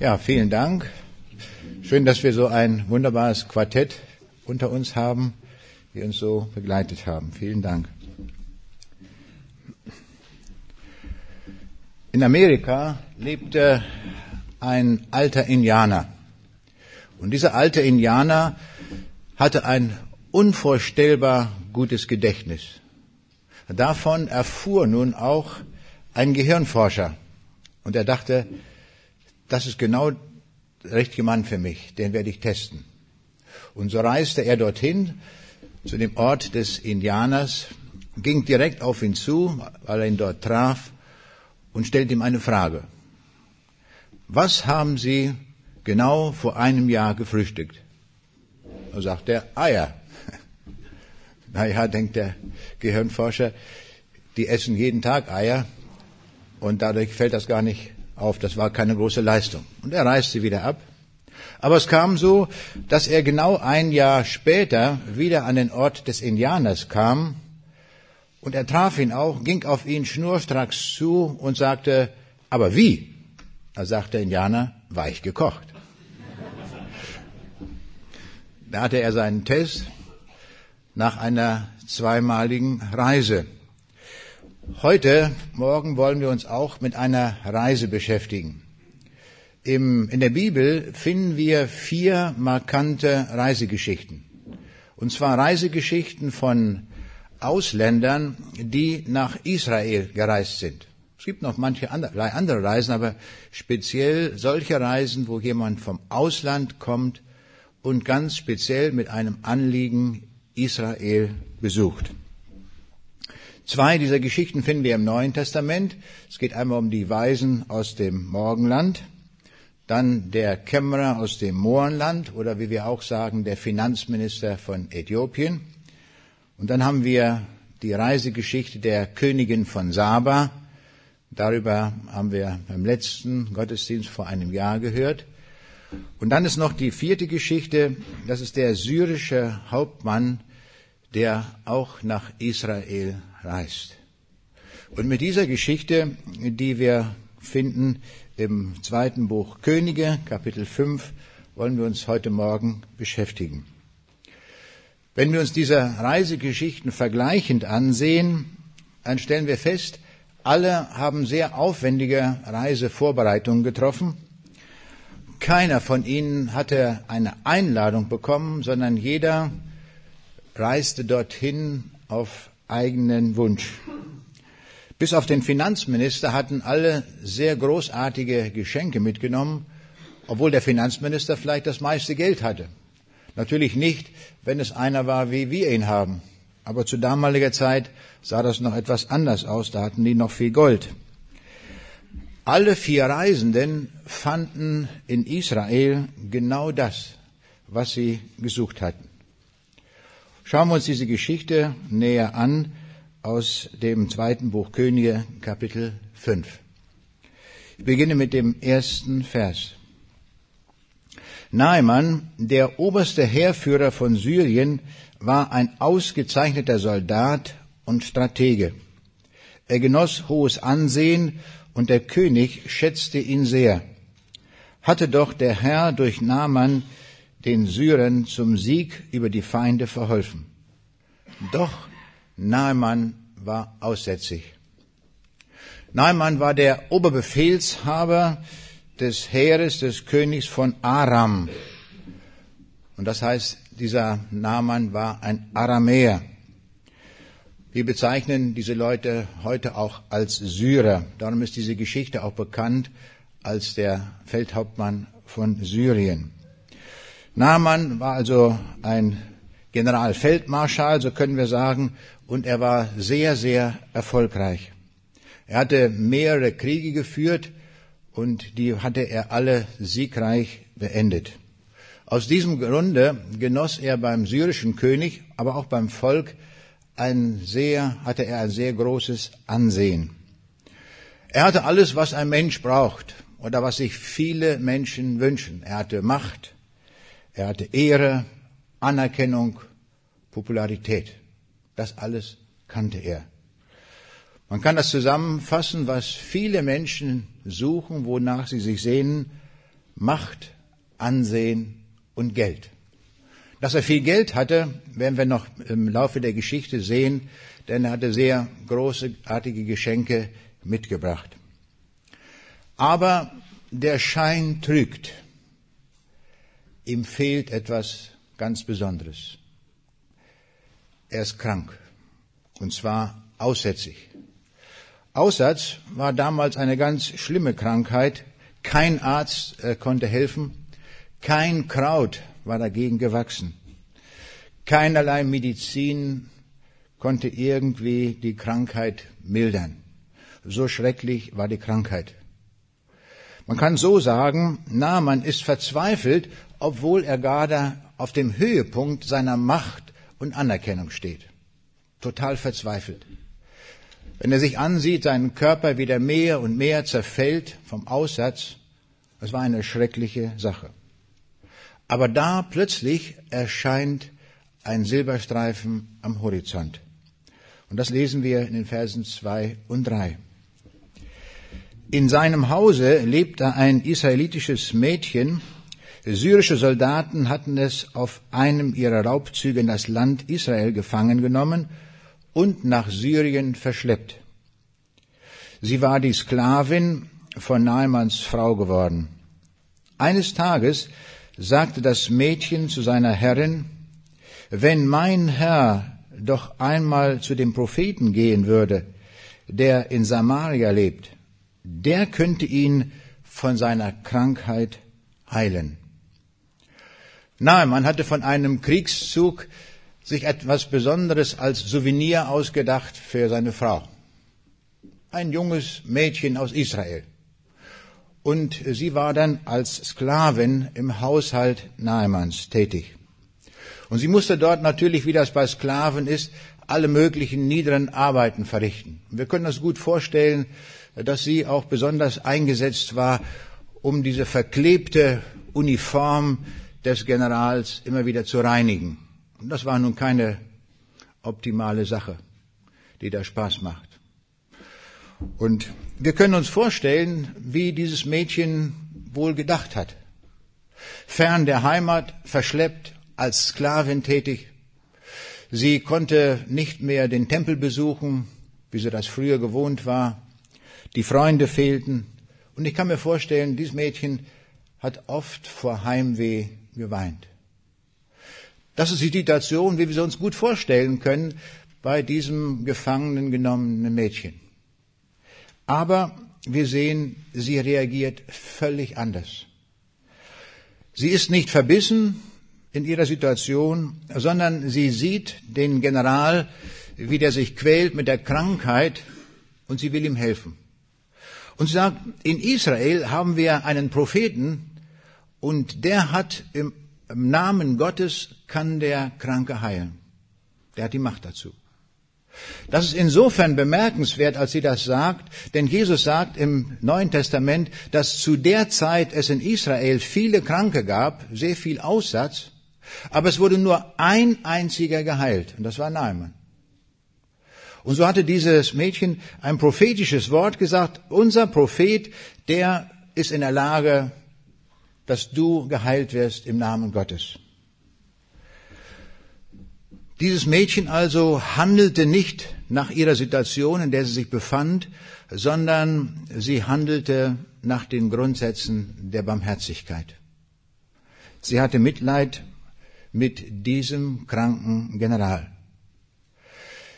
Ja, vielen Dank. Schön, dass wir so ein wunderbares Quartett unter uns haben, die uns so begleitet haben. Vielen Dank. In Amerika lebte ein alter Indianer. Und dieser alte Indianer hatte ein unvorstellbar gutes Gedächtnis. Davon erfuhr nun auch ein Gehirnforscher. Und er dachte, das ist genau der richtige Mann für mich, den werde ich testen. Und so reiste er dorthin, zu dem Ort des Indianers, ging direkt auf ihn zu, weil er ihn dort traf, und stellte ihm eine Frage. Was haben Sie genau vor einem Jahr gefrühstückt? Da sagt er, Eier. naja, denkt der Gehirnforscher, die essen jeden Tag Eier und dadurch fällt das gar nicht auf. Das war keine große Leistung. Und er reiste wieder ab. Aber es kam so, dass er genau ein Jahr später wieder an den Ort des Indianers kam und er traf ihn auch, ging auf ihn schnurstracks zu und sagte, aber wie? Da sagte der Indianer, weich gekocht. Da hatte er seinen Test nach einer zweimaligen Reise. Heute, morgen wollen wir uns auch mit einer Reise beschäftigen. Im, in der Bibel finden wir vier markante Reisegeschichten. Und zwar Reisegeschichten von Ausländern, die nach Israel gereist sind. Es gibt noch manche andere, andere Reisen, aber speziell solche Reisen, wo jemand vom Ausland kommt und ganz speziell mit einem Anliegen Israel besucht. Zwei dieser Geschichten finden wir im Neuen Testament. Es geht einmal um die Weisen aus dem Morgenland, dann der Kämmerer aus dem Mohrenland oder wie wir auch sagen, der Finanzminister von Äthiopien. Und dann haben wir die Reisegeschichte der Königin von Saba. Darüber haben wir beim letzten Gottesdienst vor einem Jahr gehört. Und dann ist noch die vierte Geschichte, das ist der syrische Hauptmann, der auch nach Israel reist. Und mit dieser Geschichte, die wir finden im zweiten Buch Könige, Kapitel 5, wollen wir uns heute Morgen beschäftigen. Wenn wir uns diese Reisegeschichten vergleichend ansehen, dann stellen wir fest, alle haben sehr aufwendige Reisevorbereitungen getroffen. Keiner von ihnen hatte eine Einladung bekommen, sondern jeder reiste dorthin auf eigenen Wunsch. Bis auf den Finanzminister hatten alle sehr großartige Geschenke mitgenommen, obwohl der Finanzminister vielleicht das meiste Geld hatte. Natürlich nicht, wenn es einer war, wie wir ihn haben. Aber zu damaliger Zeit sah das noch etwas anders aus, da hatten die noch viel Gold. Alle vier Reisenden fanden in Israel genau das, was sie gesucht hatten. Schauen wir uns diese Geschichte näher an aus dem zweiten Buch Könige, Kapitel 5. Ich beginne mit dem ersten Vers. Naaman, der oberste Heerführer von Syrien, war ein ausgezeichneter Soldat und Stratege. Er genoss hohes Ansehen und der König schätzte ihn sehr. Hatte doch der Herr durch Naaman den Syrern zum Sieg über die Feinde verholfen. Doch Naaman war aussätzig. Naaman war der Oberbefehlshaber des Heeres des Königs von Aram. Und das heißt, dieser Naaman war ein Aramäer. Wir bezeichnen diese Leute heute auch als Syrer. Darum ist diese Geschichte auch bekannt als der Feldhauptmann von Syrien. Naaman war also ein Generalfeldmarschall, so können wir sagen, und er war sehr, sehr erfolgreich. Er hatte mehrere Kriege geführt und die hatte er alle siegreich beendet. Aus diesem Grunde genoss er beim syrischen König, aber auch beim Volk ein sehr, hatte er ein sehr großes Ansehen. Er hatte alles, was ein Mensch braucht oder was sich viele Menschen wünschen. Er hatte Macht, er hatte Ehre, Anerkennung, Popularität. Das alles kannte er. Man kann das zusammenfassen, was viele Menschen suchen, wonach sie sich sehnen, Macht, Ansehen und Geld. Dass er viel Geld hatte, werden wir noch im Laufe der Geschichte sehen, denn er hatte sehr großartige Geschenke mitgebracht. Aber der Schein trügt. Ihm fehlt etwas ganz Besonderes. Er ist krank. Und zwar aussätzig. Aussatz war damals eine ganz schlimme Krankheit. Kein Arzt äh, konnte helfen. Kein Kraut war dagegen gewachsen. Keinerlei Medizin konnte irgendwie die Krankheit mildern. So schrecklich war die Krankheit. Man kann so sagen, Naaman ist verzweifelt, obwohl er gerade auf dem Höhepunkt seiner Macht und Anerkennung steht. Total verzweifelt. Wenn er sich ansieht, seinen Körper wieder mehr und mehr zerfällt vom Aussatz, es war eine schreckliche Sache. Aber da plötzlich erscheint ein Silberstreifen am Horizont. Und das lesen wir in den Versen zwei und drei. In seinem Hause lebte ein israelitisches Mädchen. Syrische Soldaten hatten es auf einem ihrer Raubzüge in das Land Israel gefangen genommen und nach Syrien verschleppt. Sie war die Sklavin von Naamanns Frau geworden. Eines Tages sagte das Mädchen zu seiner Herrin, wenn mein Herr doch einmal zu dem Propheten gehen würde, der in Samaria lebt, der könnte ihn von seiner Krankheit heilen. Naaman hatte von einem Kriegszug sich etwas Besonderes als Souvenir ausgedacht für seine Frau. Ein junges Mädchen aus Israel. Und sie war dann als Sklavin im Haushalt Naamans tätig. Und sie musste dort natürlich, wie das bei Sklaven ist, alle möglichen niederen Arbeiten verrichten. Wir können uns gut vorstellen, dass sie auch besonders eingesetzt war, um diese verklebte Uniform des Generals immer wieder zu reinigen. Und das war nun keine optimale Sache, die da Spaß macht. Und wir können uns vorstellen, wie dieses Mädchen wohl gedacht hat. Fern der Heimat, verschleppt, als Sklavin tätig. Sie konnte nicht mehr den Tempel besuchen, wie sie das früher gewohnt war. Die Freunde fehlten. Und ich kann mir vorstellen, dieses Mädchen hat oft vor Heimweh geweint. Das ist die Situation, wie wir sie uns gut vorstellen können, bei diesem gefangenen genommenen Mädchen. Aber wir sehen, sie reagiert völlig anders. Sie ist nicht verbissen in ihrer Situation, sondern sie sieht den General, wie der sich quält mit der Krankheit und sie will ihm helfen. Und sie sagt, in Israel haben wir einen Propheten und der hat im Namen Gottes kann der Kranke heilen. Der hat die Macht dazu. Das ist insofern bemerkenswert, als sie das sagt, denn Jesus sagt im Neuen Testament, dass zu der Zeit es in Israel viele Kranke gab, sehr viel Aussatz, aber es wurde nur ein einziger geheilt, und das war Naaman. Und so hatte dieses Mädchen ein prophetisches Wort gesagt, unser Prophet, der ist in der Lage, dass du geheilt wirst im Namen Gottes. Dieses Mädchen also handelte nicht nach ihrer Situation, in der sie sich befand, sondern sie handelte nach den Grundsätzen der Barmherzigkeit. Sie hatte Mitleid mit diesem kranken General.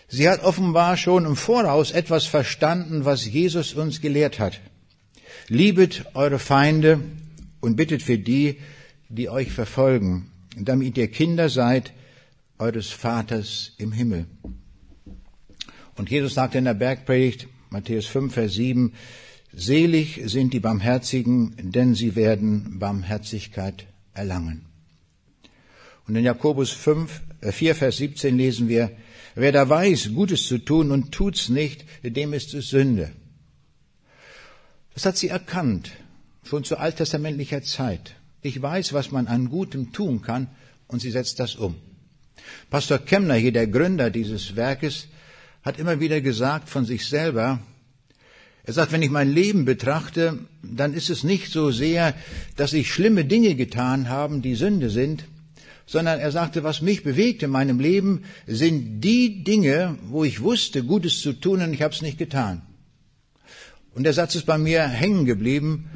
Sie hat offenbar schon im Voraus etwas verstanden, was Jesus uns gelehrt hat. Liebet eure Feinde und bittet für die, die euch verfolgen, damit ihr Kinder seid eures Vaters im Himmel. Und Jesus sagte in der Bergpredigt, Matthäus 5, Vers 7, Selig sind die Barmherzigen, denn sie werden Barmherzigkeit erlangen. Und in Jakobus 5, 4, äh, Vers 17 lesen wir, Wer da weiß, Gutes zu tun und tut's nicht, dem ist es Sünde. Das hat sie erkannt, schon zu alttestamentlicher Zeit. Ich weiß, was man an Gutem tun kann, und sie setzt das um. Pastor Kemner, hier der Gründer dieses Werkes, hat immer wieder gesagt von sich selber, Er sagt, wenn ich mein Leben betrachte, dann ist es nicht so sehr, dass ich schlimme Dinge getan habe, die Sünde sind, sondern er sagte, was mich bewegt in meinem Leben, sind die Dinge, wo ich wusste, Gutes zu tun und ich habe es nicht getan. Und der Satz ist bei mir hängen geblieben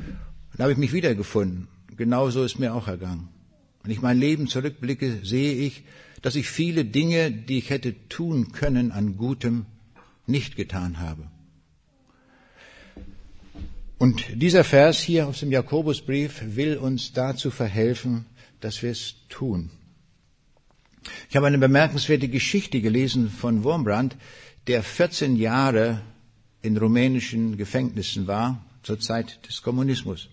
und habe ich mich wiedergefunden. Genauso ist mir auch ergangen. Wenn ich mein Leben zurückblicke, sehe ich, dass ich viele Dinge, die ich hätte tun können an Gutem, nicht getan habe. Und dieser Vers hier aus dem Jakobusbrief will uns dazu verhelfen, dass wir es tun. Ich habe eine bemerkenswerte Geschichte gelesen von Wurmbrand, der 14 Jahre in rumänischen Gefängnissen war, zur Zeit des Kommunismus.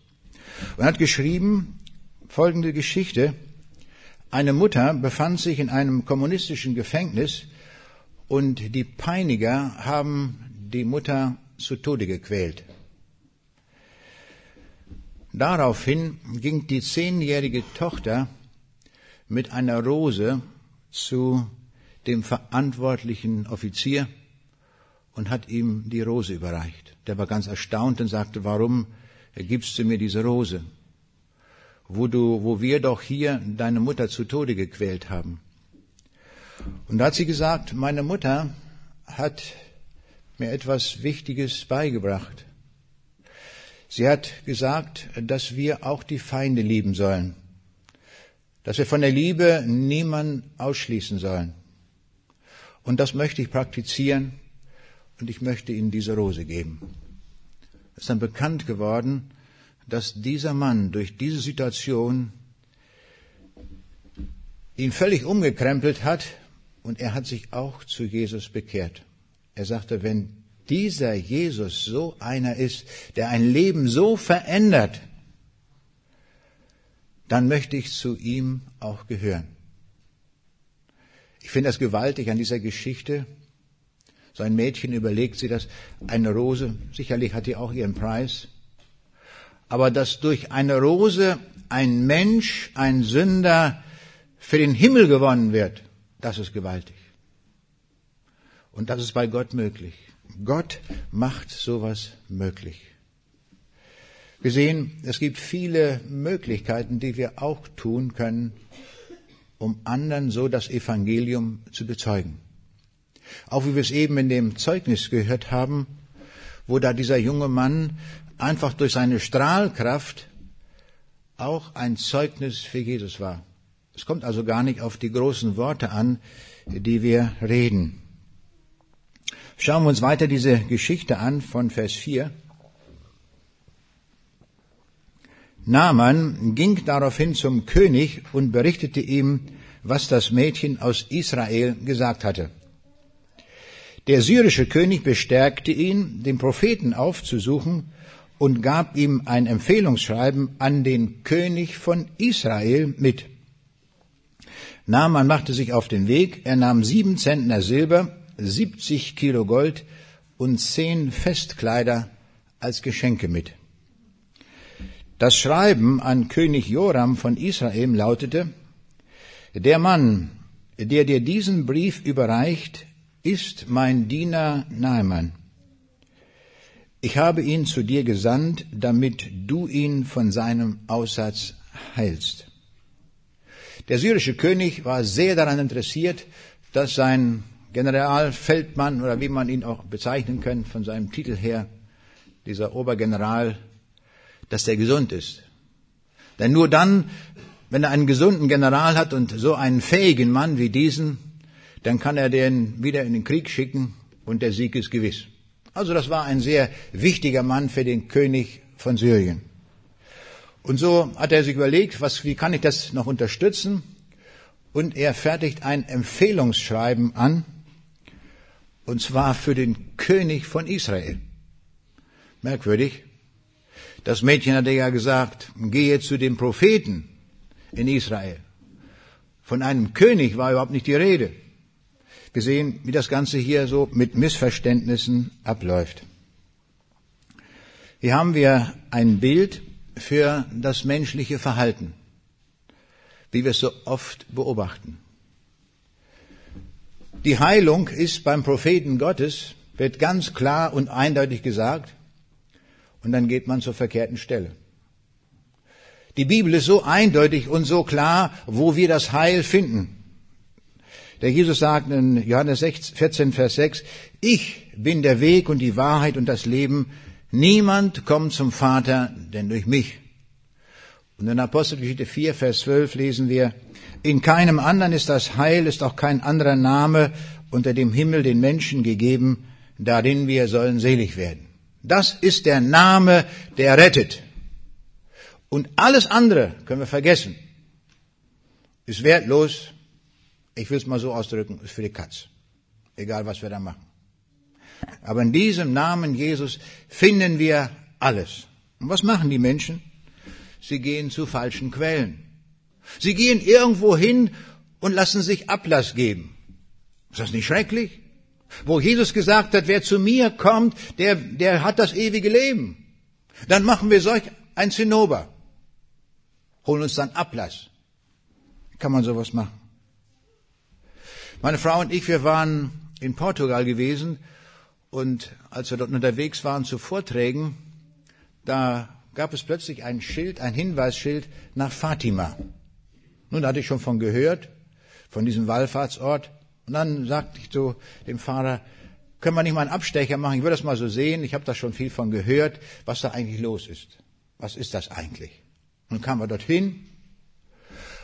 Und hat geschrieben folgende Geschichte. Eine Mutter befand sich in einem kommunistischen Gefängnis und die Peiniger haben die Mutter zu Tode gequält. Daraufhin ging die zehnjährige Tochter mit einer Rose zu dem verantwortlichen Offizier und hat ihm die Rose überreicht. Der war ganz erstaunt und sagte, warum gibst du mir diese Rose? Wo du, wo wir doch hier deine Mutter zu Tode gequält haben. Und da hat sie gesagt, meine Mutter hat mir etwas Wichtiges beigebracht. Sie hat gesagt, dass wir auch die Feinde lieben sollen dass wir von der Liebe niemanden ausschließen sollen. Und das möchte ich praktizieren und ich möchte Ihnen diese Rose geben. Ist dann bekannt geworden, dass dieser Mann durch diese Situation ihn völlig umgekrempelt hat und er hat sich auch zu Jesus bekehrt. Er sagte, wenn dieser Jesus so einer ist, der ein Leben so verändert, dann möchte ich zu ihm auch gehören. Ich finde das gewaltig an dieser Geschichte. So ein Mädchen überlegt sie das, eine Rose, sicherlich hat die auch ihren Preis, aber dass durch eine Rose ein Mensch, ein Sünder für den Himmel gewonnen wird, das ist gewaltig. Und das ist bei Gott möglich. Gott macht sowas möglich. Wir sehen, es gibt viele Möglichkeiten, die wir auch tun können, um anderen so das Evangelium zu bezeugen. Auch wie wir es eben in dem Zeugnis gehört haben, wo da dieser junge Mann einfach durch seine Strahlkraft auch ein Zeugnis für Jesus war. Es kommt also gar nicht auf die großen Worte an, die wir reden. Schauen wir uns weiter diese Geschichte an von Vers 4. Naaman ging daraufhin zum König und berichtete ihm, was das Mädchen aus Israel gesagt hatte. Der syrische König bestärkte ihn, den Propheten aufzusuchen und gab ihm ein Empfehlungsschreiben an den König von Israel mit. Naaman machte sich auf den Weg, er nahm sieben Zentner Silber, 70 Kilo Gold und zehn Festkleider als Geschenke mit. Das Schreiben an König Joram von Israel lautete, der Mann, der dir diesen Brief überreicht, ist mein Diener Naaman. Ich habe ihn zu dir gesandt, damit du ihn von seinem Aussatz heilst. Der syrische König war sehr daran interessiert, dass sein Generalfeldmann oder wie man ihn auch bezeichnen kann von seinem Titel her, dieser Obergeneral dass der gesund ist. Denn nur dann, wenn er einen gesunden General hat und so einen fähigen Mann wie diesen, dann kann er den wieder in den Krieg schicken und der Sieg ist gewiss. Also das war ein sehr wichtiger Mann für den König von Syrien. Und so hat er sich überlegt, was, wie kann ich das noch unterstützen? Und er fertigt ein Empfehlungsschreiben an, und zwar für den König von Israel. Merkwürdig. Das Mädchen hatte ja gesagt, gehe zu den Propheten in Israel. Von einem König war überhaupt nicht die Rede. Wir sehen, wie das Ganze hier so mit Missverständnissen abläuft. Hier haben wir ein Bild für das menschliche Verhalten, wie wir es so oft beobachten. Die Heilung ist beim Propheten Gottes, wird ganz klar und eindeutig gesagt, und dann geht man zur verkehrten Stelle. Die Bibel ist so eindeutig und so klar, wo wir das Heil finden. Der Jesus sagt in Johannes 14, Vers 6, ich bin der Weg und die Wahrheit und das Leben. Niemand kommt zum Vater, denn durch mich. Und in Apostelgeschichte 4, Vers 12 lesen wir, in keinem anderen ist das Heil, ist auch kein anderer Name unter dem Himmel den Menschen gegeben, darin wir sollen selig werden. Das ist der Name, der rettet. Und alles andere können wir vergessen. Ist wertlos. Ich will es mal so ausdrücken, ist für die Katz. Egal, was wir da machen. Aber in diesem Namen Jesus finden wir alles. Und was machen die Menschen? Sie gehen zu falschen Quellen. Sie gehen irgendwo hin und lassen sich Ablass geben. Ist das nicht schrecklich? Wo Jesus gesagt hat, wer zu mir kommt, der, der hat das ewige Leben. Dann machen wir solch ein Zinnober holen uns dann Ablass. Kann man sowas machen? Meine Frau und ich, wir waren in Portugal gewesen und als wir dort unterwegs waren zu Vorträgen, da gab es plötzlich ein Schild, ein Hinweisschild nach Fatima. Nun da hatte ich schon von gehört, von diesem Wallfahrtsort. Und dann sagte ich zu dem Fahrer, können wir nicht mal einen Abstecher machen? Ich würde das mal so sehen. Ich habe da schon viel von gehört, was da eigentlich los ist. Was ist das eigentlich? Und kamen wir dorthin.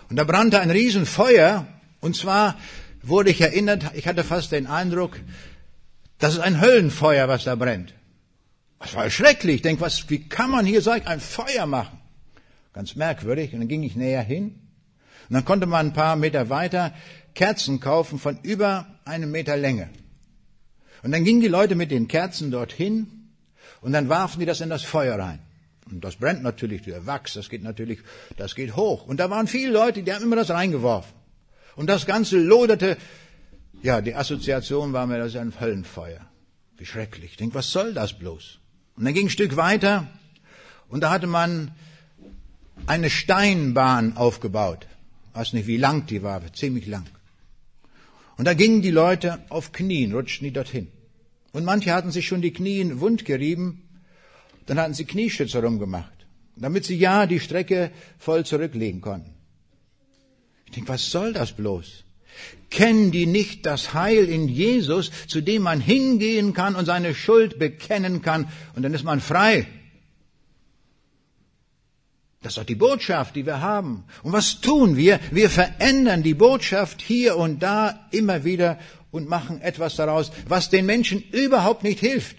Und da brannte ein Riesenfeuer. Und zwar wurde ich erinnert, ich hatte fast den Eindruck, das ist ein Höllenfeuer, was da brennt. Das war schrecklich. Ich denke, was, wie kann man hier so ein Feuer machen? Ganz merkwürdig. Und dann ging ich näher hin. Und dann konnte man ein paar Meter weiter Kerzen kaufen von über einem Meter Länge. Und dann gingen die Leute mit den Kerzen dorthin und dann warfen die das in das Feuer rein. Und das brennt natürlich, der Wachs, das geht natürlich, das geht hoch. Und da waren viele Leute, die haben immer das reingeworfen. Und das Ganze loderte. Ja, die Assoziation war mir, das ist ein Höllenfeuer. Wie schrecklich. Ich denke, was soll das bloß? Und dann ging ein Stück weiter und da hatte man eine Steinbahn aufgebaut. Ich weiß nicht, wie lang die war, ziemlich lang. Und da gingen die Leute auf Knien, rutschten die dorthin. Und manche hatten sich schon die Knien wundgerieben dann hatten sie Knieschützer rumgemacht, damit sie ja die Strecke voll zurücklegen konnten. Ich denke, was soll das bloß? Kennen die nicht das Heil in Jesus, zu dem man hingehen kann und seine Schuld bekennen kann und dann ist man frei? Das ist doch die Botschaft, die wir haben. Und was tun wir? Wir verändern die Botschaft hier und da immer wieder und machen etwas daraus, was den Menschen überhaupt nicht hilft.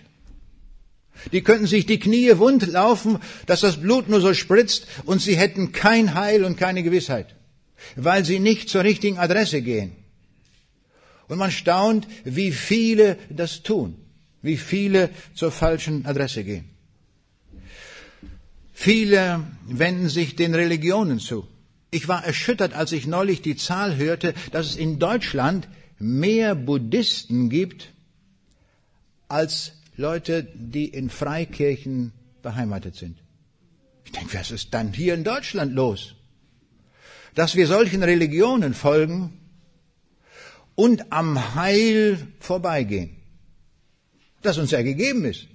Die könnten sich die Knie wund laufen, dass das Blut nur so spritzt und sie hätten kein Heil und keine Gewissheit, weil sie nicht zur richtigen Adresse gehen. Und man staunt, wie viele das tun, wie viele zur falschen Adresse gehen. Viele wenden sich den Religionen zu. Ich war erschüttert, als ich neulich die Zahl hörte, dass es in Deutschland mehr Buddhisten gibt als Leute, die in Freikirchen beheimatet sind. Ich denke, was ist dann hier in Deutschland los? Dass wir solchen Religionen folgen und am Heil vorbeigehen. Das uns ja gegeben ist.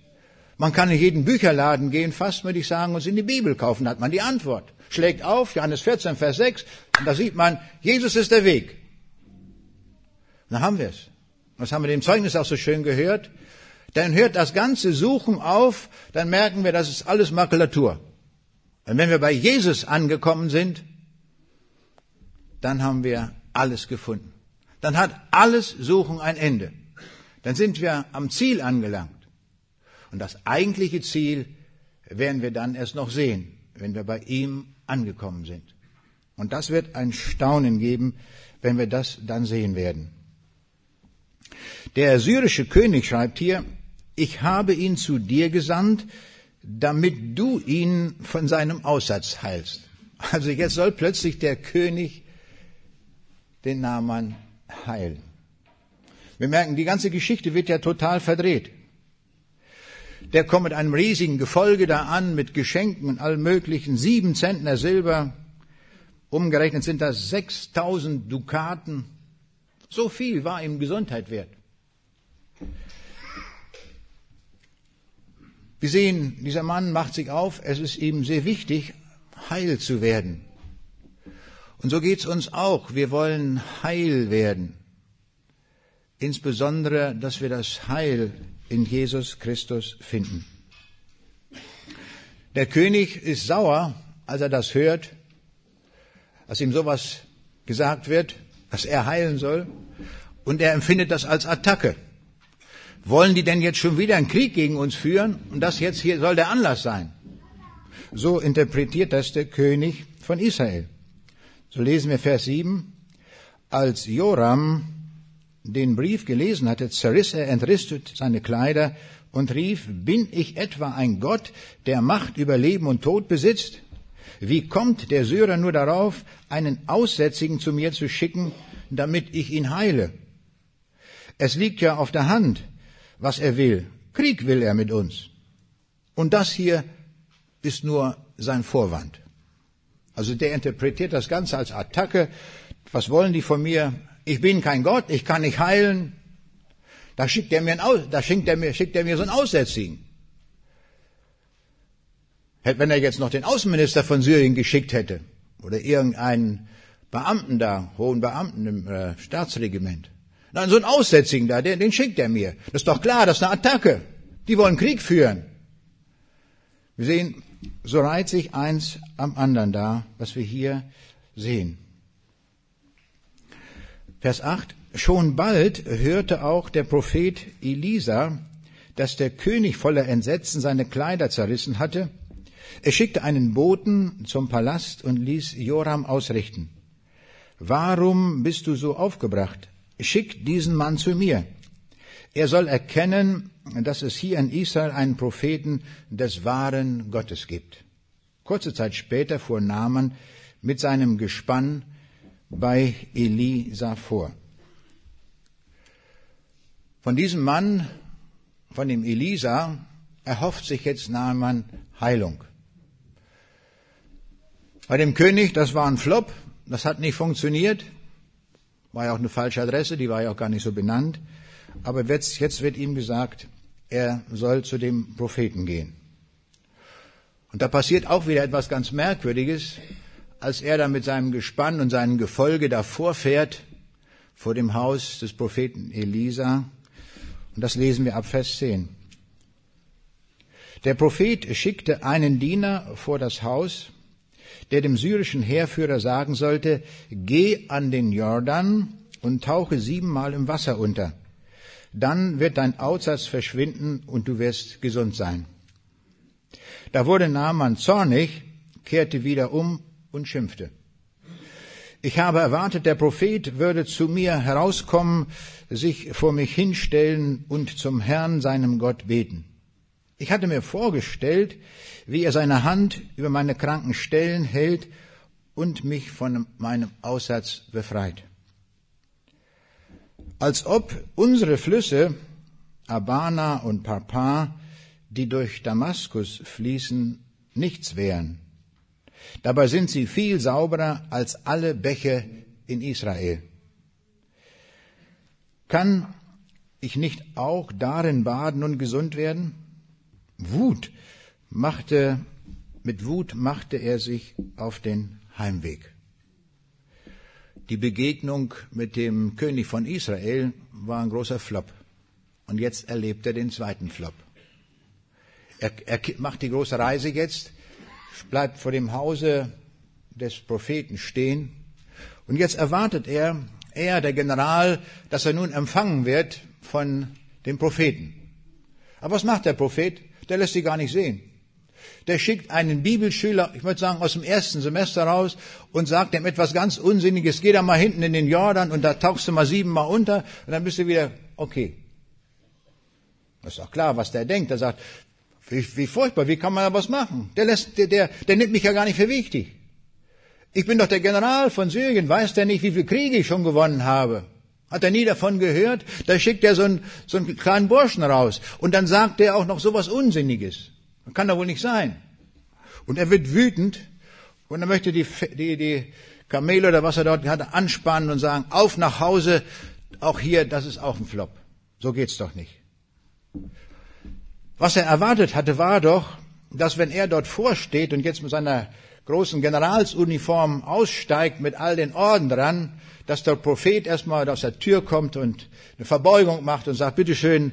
Man kann in jeden Bücherladen gehen, fast würde ich sagen, und in die Bibel kaufen, hat man die Antwort. Schlägt auf, Johannes 14, Vers 6, und da sieht man, Jesus ist der Weg. Da haben wir es. Das haben wir dem Zeugnis auch so schön gehört dann hört das ganze Suchen auf, dann merken wir, das ist alles Makulatur. Und wenn wir bei Jesus angekommen sind, dann haben wir alles gefunden. Dann hat alles Suchen ein Ende. Dann sind wir am Ziel angelangt. Und das eigentliche Ziel werden wir dann erst noch sehen, wenn wir bei ihm angekommen sind. Und das wird ein Staunen geben, wenn wir das dann sehen werden. Der syrische König schreibt hier, ich habe ihn zu dir gesandt, damit du ihn von seinem Aussatz heilst. Also jetzt soll plötzlich der König den Naaman heilen. Wir merken, die ganze Geschichte wird ja total verdreht. Der kommt mit einem riesigen Gefolge da an, mit Geschenken und allem möglichen, sieben Zentner Silber, umgerechnet sind das 6000 Dukaten. So viel war ihm Gesundheit wert. Wir sehen, dieser Mann macht sich auf, es ist ihm sehr wichtig, heil zu werden. Und so geht's uns auch. Wir wollen heil werden. Insbesondere, dass wir das Heil in Jesus Christus finden. Der König ist sauer, als er das hört, dass ihm sowas gesagt wird, dass er heilen soll, und er empfindet das als Attacke. Wollen die denn jetzt schon wieder einen Krieg gegen uns führen? Und das jetzt hier soll der Anlass sein. So interpretiert das der König von Israel. So lesen wir Vers 7. Als Joram den Brief gelesen hatte, zerriss er entristet seine Kleider und rief, bin ich etwa ein Gott, der Macht über Leben und Tod besitzt? Wie kommt der Syrer nur darauf, einen Aussätzigen zu mir zu schicken, damit ich ihn heile? Es liegt ja auf der Hand, was er will. Krieg will er mit uns. Und das hier ist nur sein Vorwand. Also der interpretiert das Ganze als Attacke. Was wollen die von mir? Ich bin kein Gott, ich kann nicht heilen. Da schickt er mir, ein da schickt er mir, schickt er mir so einen Aussätzigen. Wenn er jetzt noch den Außenminister von Syrien geschickt hätte oder irgendeinen Beamten da, hohen Beamten im äh, Staatsregiment, dann so einen Aussätzigen da, den, den schickt er mir. Das ist doch klar, das ist eine Attacke. Die wollen Krieg führen. Wir sehen, so reiht sich eins am anderen da, was wir hier sehen. Vers 8. Schon bald hörte auch der Prophet Elisa, dass der König voller Entsetzen seine Kleider zerrissen hatte. Er schickte einen Boten zum Palast und ließ Joram ausrichten. Warum bist du so aufgebracht? Schick diesen Mann zu mir. Er soll erkennen, dass es hier in Israel einen Propheten des wahren Gottes gibt. Kurze Zeit später fuhr Naaman mit seinem Gespann bei Elisa vor. Von diesem Mann, von dem Elisa, erhofft sich jetzt Naaman Heilung. Bei dem König, das war ein Flop, das hat nicht funktioniert. War ja auch eine falsche Adresse, die war ja auch gar nicht so benannt. Aber jetzt, wird ihm gesagt, er soll zu dem Propheten gehen. Und da passiert auch wieder etwas ganz Merkwürdiges, als er da mit seinem Gespann und seinem Gefolge davor fährt, vor dem Haus des Propheten Elisa. Und das lesen wir ab Vers 10. Der Prophet schickte einen Diener vor das Haus, der dem syrischen Heerführer sagen sollte, geh an den Jordan und tauche siebenmal im Wasser unter. Dann wird dein Aussatz verschwinden und du wirst gesund sein. Da wurde Naaman zornig, kehrte wieder um und schimpfte. Ich habe erwartet, der Prophet würde zu mir herauskommen, sich vor mich hinstellen und zum Herrn, seinem Gott, beten. Ich hatte mir vorgestellt, wie er seine Hand über meine kranken Stellen hält und mich von meinem Aussatz befreit. Als ob unsere Flüsse, Abana und Papa, die durch Damaskus fließen, nichts wären. Dabei sind sie viel sauberer als alle Bäche in Israel. Kann ich nicht auch darin baden und gesund werden? Wut machte, mit Wut machte er sich auf den Heimweg. Die Begegnung mit dem König von Israel war ein großer Flop. Und jetzt erlebt er den zweiten Flop. Er, er macht die große Reise jetzt, bleibt vor dem Hause des Propheten stehen. Und jetzt erwartet er, er, der General, dass er nun empfangen wird von dem Propheten. Aber was macht der Prophet? Der lässt sie gar nicht sehen. Der schickt einen Bibelschüler, ich würde sagen aus dem ersten Semester raus und sagt ihm etwas ganz Unsinniges, geh da mal hinten in den Jordan und da tauchst du mal siebenmal unter und dann bist du wieder okay. Das ist auch klar, was der denkt. Er sagt, wie, wie furchtbar, wie kann man da was machen? Der, lässt, der, der, der nimmt mich ja gar nicht für wichtig. Ich bin doch der General von Syrien, weiß der nicht, wie viele Kriege ich schon gewonnen habe? Hat er nie davon gehört? Da schickt er so einen, so einen kleinen Burschen raus. Und dann sagt er auch noch so was Unsinniges. Das kann doch wohl nicht sein. Und er wird wütend und er möchte die, die, die Kamele oder was er dort hatte anspannen und sagen, auf nach Hause, auch hier, das ist auch ein Flop. So geht's doch nicht. Was er erwartet hatte, war doch, dass wenn er dort vorsteht und jetzt mit seiner großen Generalsuniform aussteigt mit all den Orden dran, dass der Prophet erstmal aus der Tür kommt und eine Verbeugung macht und sagt, bitteschön,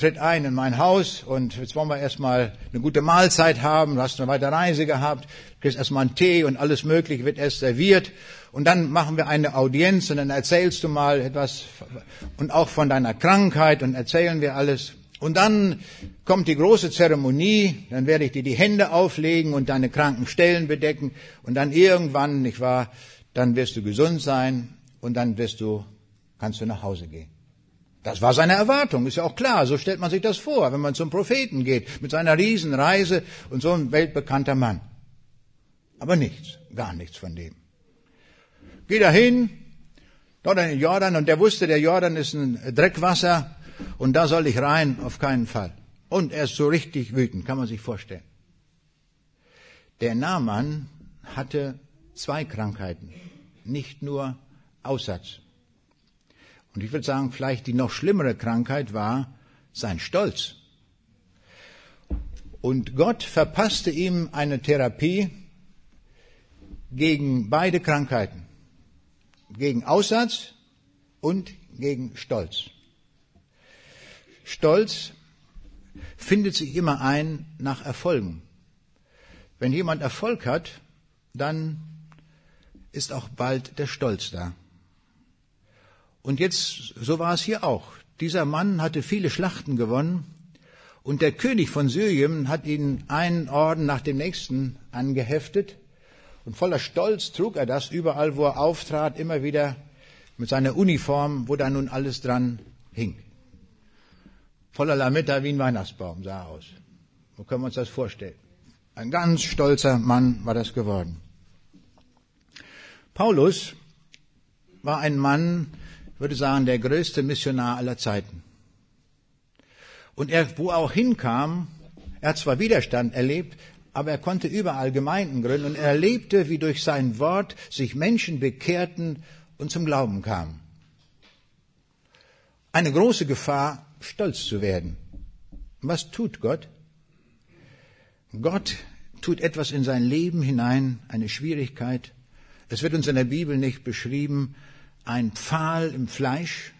tritt ein in mein Haus und jetzt wollen wir erstmal eine gute Mahlzeit haben, du hast eine weite Reise gehabt, kriegst erstmal einen Tee und alles mögliche wird erst serviert und dann machen wir eine Audienz und dann erzählst du mal etwas und auch von deiner Krankheit und erzählen wir alles. Und dann kommt die große Zeremonie, dann werde ich dir die Hände auflegen und deine kranken Stellen bedecken und dann irgendwann, nicht wahr, dann wirst du gesund sein und dann wirst du, kannst du nach Hause gehen. Das war seine Erwartung, ist ja auch klar, so stellt man sich das vor, wenn man zum Propheten geht, mit seiner Riesenreise und so ein weltbekannter Mann. Aber nichts, gar nichts von dem. Geh dahin, dort in den Jordan, und der wusste, der Jordan ist ein Dreckwasser, und da soll ich rein, auf keinen Fall. Und er ist so richtig wütend, kann man sich vorstellen. Der Naaman hatte zwei Krankheiten, nicht nur Aussatz. Und ich würde sagen, vielleicht die noch schlimmere Krankheit war sein Stolz. Und Gott verpasste ihm eine Therapie gegen beide Krankheiten. Gegen Aussatz und gegen Stolz. Stolz findet sich immer ein nach Erfolgen. Wenn jemand Erfolg hat, dann ist auch bald der Stolz da. Und jetzt, so war es hier auch. Dieser Mann hatte viele Schlachten gewonnen und der König von Syrien hat ihn einen Orden nach dem nächsten angeheftet und voller Stolz trug er das überall, wo er auftrat, immer wieder mit seiner Uniform, wo da nun alles dran hing. Voller Lametta wie ein Weihnachtsbaum sah aus. Wo können wir uns das vorstellen? Ein ganz stolzer Mann war das geworden. Paulus war ein Mann, würde sagen, der größte Missionar aller Zeiten. Und er, wo er auch hinkam, er hat zwar Widerstand erlebt, aber er konnte überall Gemeinden gründen und er erlebte, wie durch sein Wort sich Menschen bekehrten und zum Glauben kamen. Eine große Gefahr, stolz zu werden. Was tut Gott? Gott tut etwas in sein Leben hinein, eine Schwierigkeit. Es wird uns in der Bibel nicht beschrieben, ein Pfahl im Fleisch.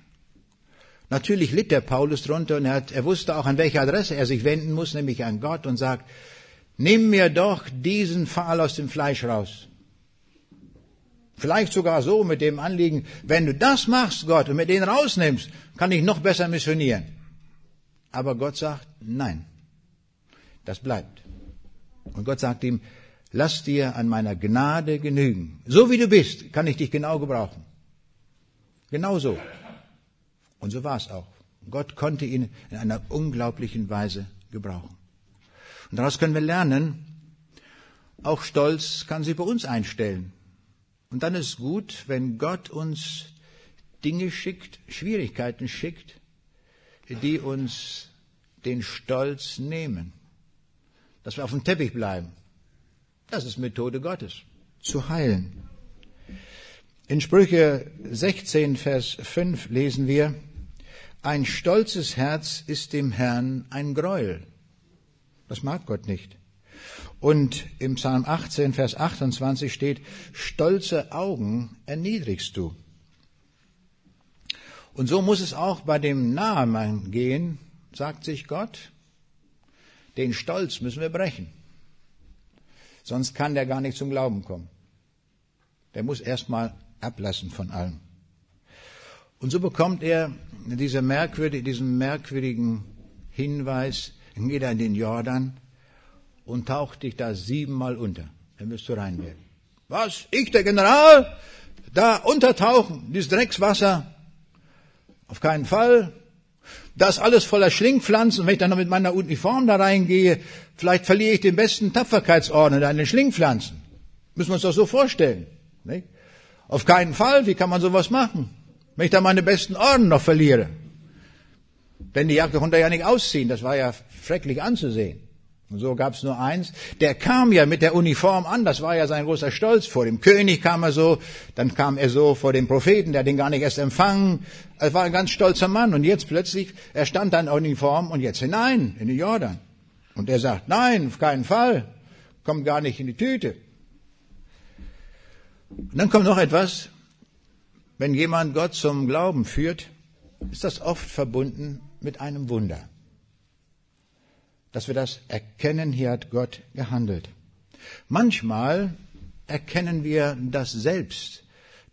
Natürlich litt der Paulus drunter und er, hat, er wusste auch, an welche Adresse er sich wenden muss, nämlich an Gott und sagt, nimm mir doch diesen Pfahl aus dem Fleisch raus. Vielleicht sogar so mit dem Anliegen, wenn du das machst, Gott, und mit denen rausnimmst, kann ich noch besser missionieren. Aber Gott sagt, nein, das bleibt. Und Gott sagt ihm, lass dir an meiner Gnade genügen. So wie du bist, kann ich dich genau gebrauchen. Genauso. Und so war es auch. Gott konnte ihn in einer unglaublichen Weise gebrauchen. Und daraus können wir lernen, auch Stolz kann sich bei uns einstellen. Und dann ist gut, wenn Gott uns Dinge schickt, Schwierigkeiten schickt, die uns den Stolz nehmen. Dass wir auf dem Teppich bleiben. Das ist Methode Gottes, zu heilen. In Sprüche 16, Vers 5 lesen wir, ein stolzes Herz ist dem Herrn ein Gräuel. Das mag Gott nicht. Und im Psalm 18, Vers 28 steht, stolze Augen erniedrigst du. Und so muss es auch bei dem Namen gehen, sagt sich Gott. Den Stolz müssen wir brechen. Sonst kann der gar nicht zum Glauben kommen. Der muss erstmal ablassen von allem. Und so bekommt er diese merkwürdige, diesen merkwürdigen Hinweis, geht er in den Jordan und taucht dich da siebenmal unter. Dann wirst du rein werden. Was? Ich, der General? Da untertauchen, dieses Dreckswasser? Auf keinen Fall. Das alles voller Schlingpflanzen. Wenn ich dann noch mit meiner Uniform da reingehe, vielleicht verliere ich den besten Tapferkeitsorden an den Schlingpflanzen. Müssen wir uns doch so vorstellen. Nicht? Auf keinen Fall. Wie kann man sowas machen? Wenn ich da meine besten Orden noch verliere. Denn die Jacke konnte er ja nicht ausziehen. Das war ja schrecklich anzusehen. Und so gab es nur eins. Der kam ja mit der Uniform an, das war ja sein großer Stolz. Vor dem König kam er so, dann kam er so vor dem Propheten, der hat ihn gar nicht erst empfangen. Er war ein ganz stolzer Mann. Und jetzt plötzlich, er stand dann in Uniform und jetzt hinein in den Jordan. Und er sagt, nein, auf keinen Fall, kommt gar nicht in die Tüte. Und dann kommt noch etwas, wenn jemand Gott zum Glauben führt, ist das oft verbunden mit einem Wunder dass wir das erkennen, hier hat Gott gehandelt. Manchmal erkennen wir das selbst,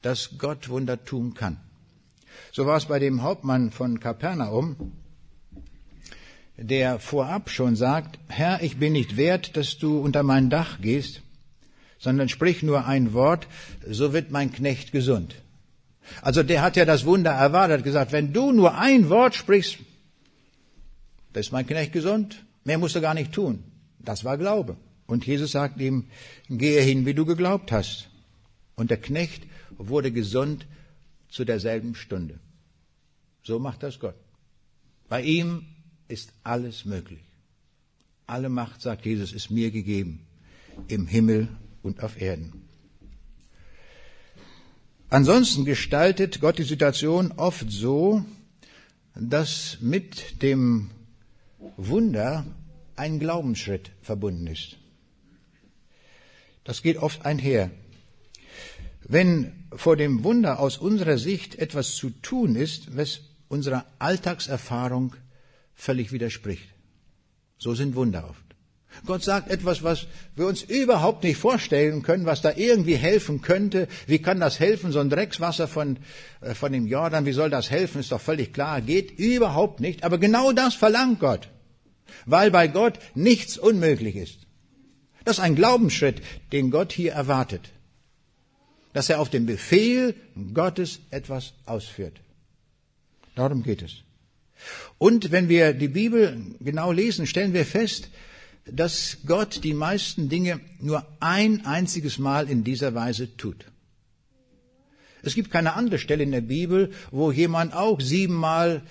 dass Gott Wunder tun kann. So war es bei dem Hauptmann von Kapernaum, der vorab schon sagt, Herr, ich bin nicht wert, dass du unter mein Dach gehst, sondern sprich nur ein Wort, so wird mein Knecht gesund. Also der hat ja das Wunder erwartet, gesagt, wenn du nur ein Wort sprichst, dann ist mein Knecht gesund. Mehr musst du gar nicht tun. Das war Glaube. Und Jesus sagt ihm, gehe hin, wie du geglaubt hast. Und der Knecht wurde gesund zu derselben Stunde. So macht das Gott. Bei ihm ist alles möglich. Alle Macht, sagt Jesus, ist mir gegeben, im Himmel und auf Erden. Ansonsten gestaltet Gott die Situation oft so, dass mit dem Wunder ein Glaubensschritt verbunden ist. Das geht oft einher. Wenn vor dem Wunder aus unserer Sicht etwas zu tun ist, was unserer Alltagserfahrung völlig widerspricht. So sind Wunder oft. Gott sagt etwas, was wir uns überhaupt nicht vorstellen können, was da irgendwie helfen könnte. Wie kann das helfen? So ein Dreckswasser von, äh, von dem Jordan, wie soll das helfen? Ist doch völlig klar. Geht überhaupt nicht. Aber genau das verlangt Gott weil bei Gott nichts unmöglich ist. Das ist ein Glaubensschritt, den Gott hier erwartet, dass er auf den Befehl Gottes etwas ausführt. Darum geht es. Und wenn wir die Bibel genau lesen, stellen wir fest, dass Gott die meisten Dinge nur ein einziges Mal in dieser Weise tut. Es gibt keine andere Stelle in der Bibel, wo jemand auch siebenmal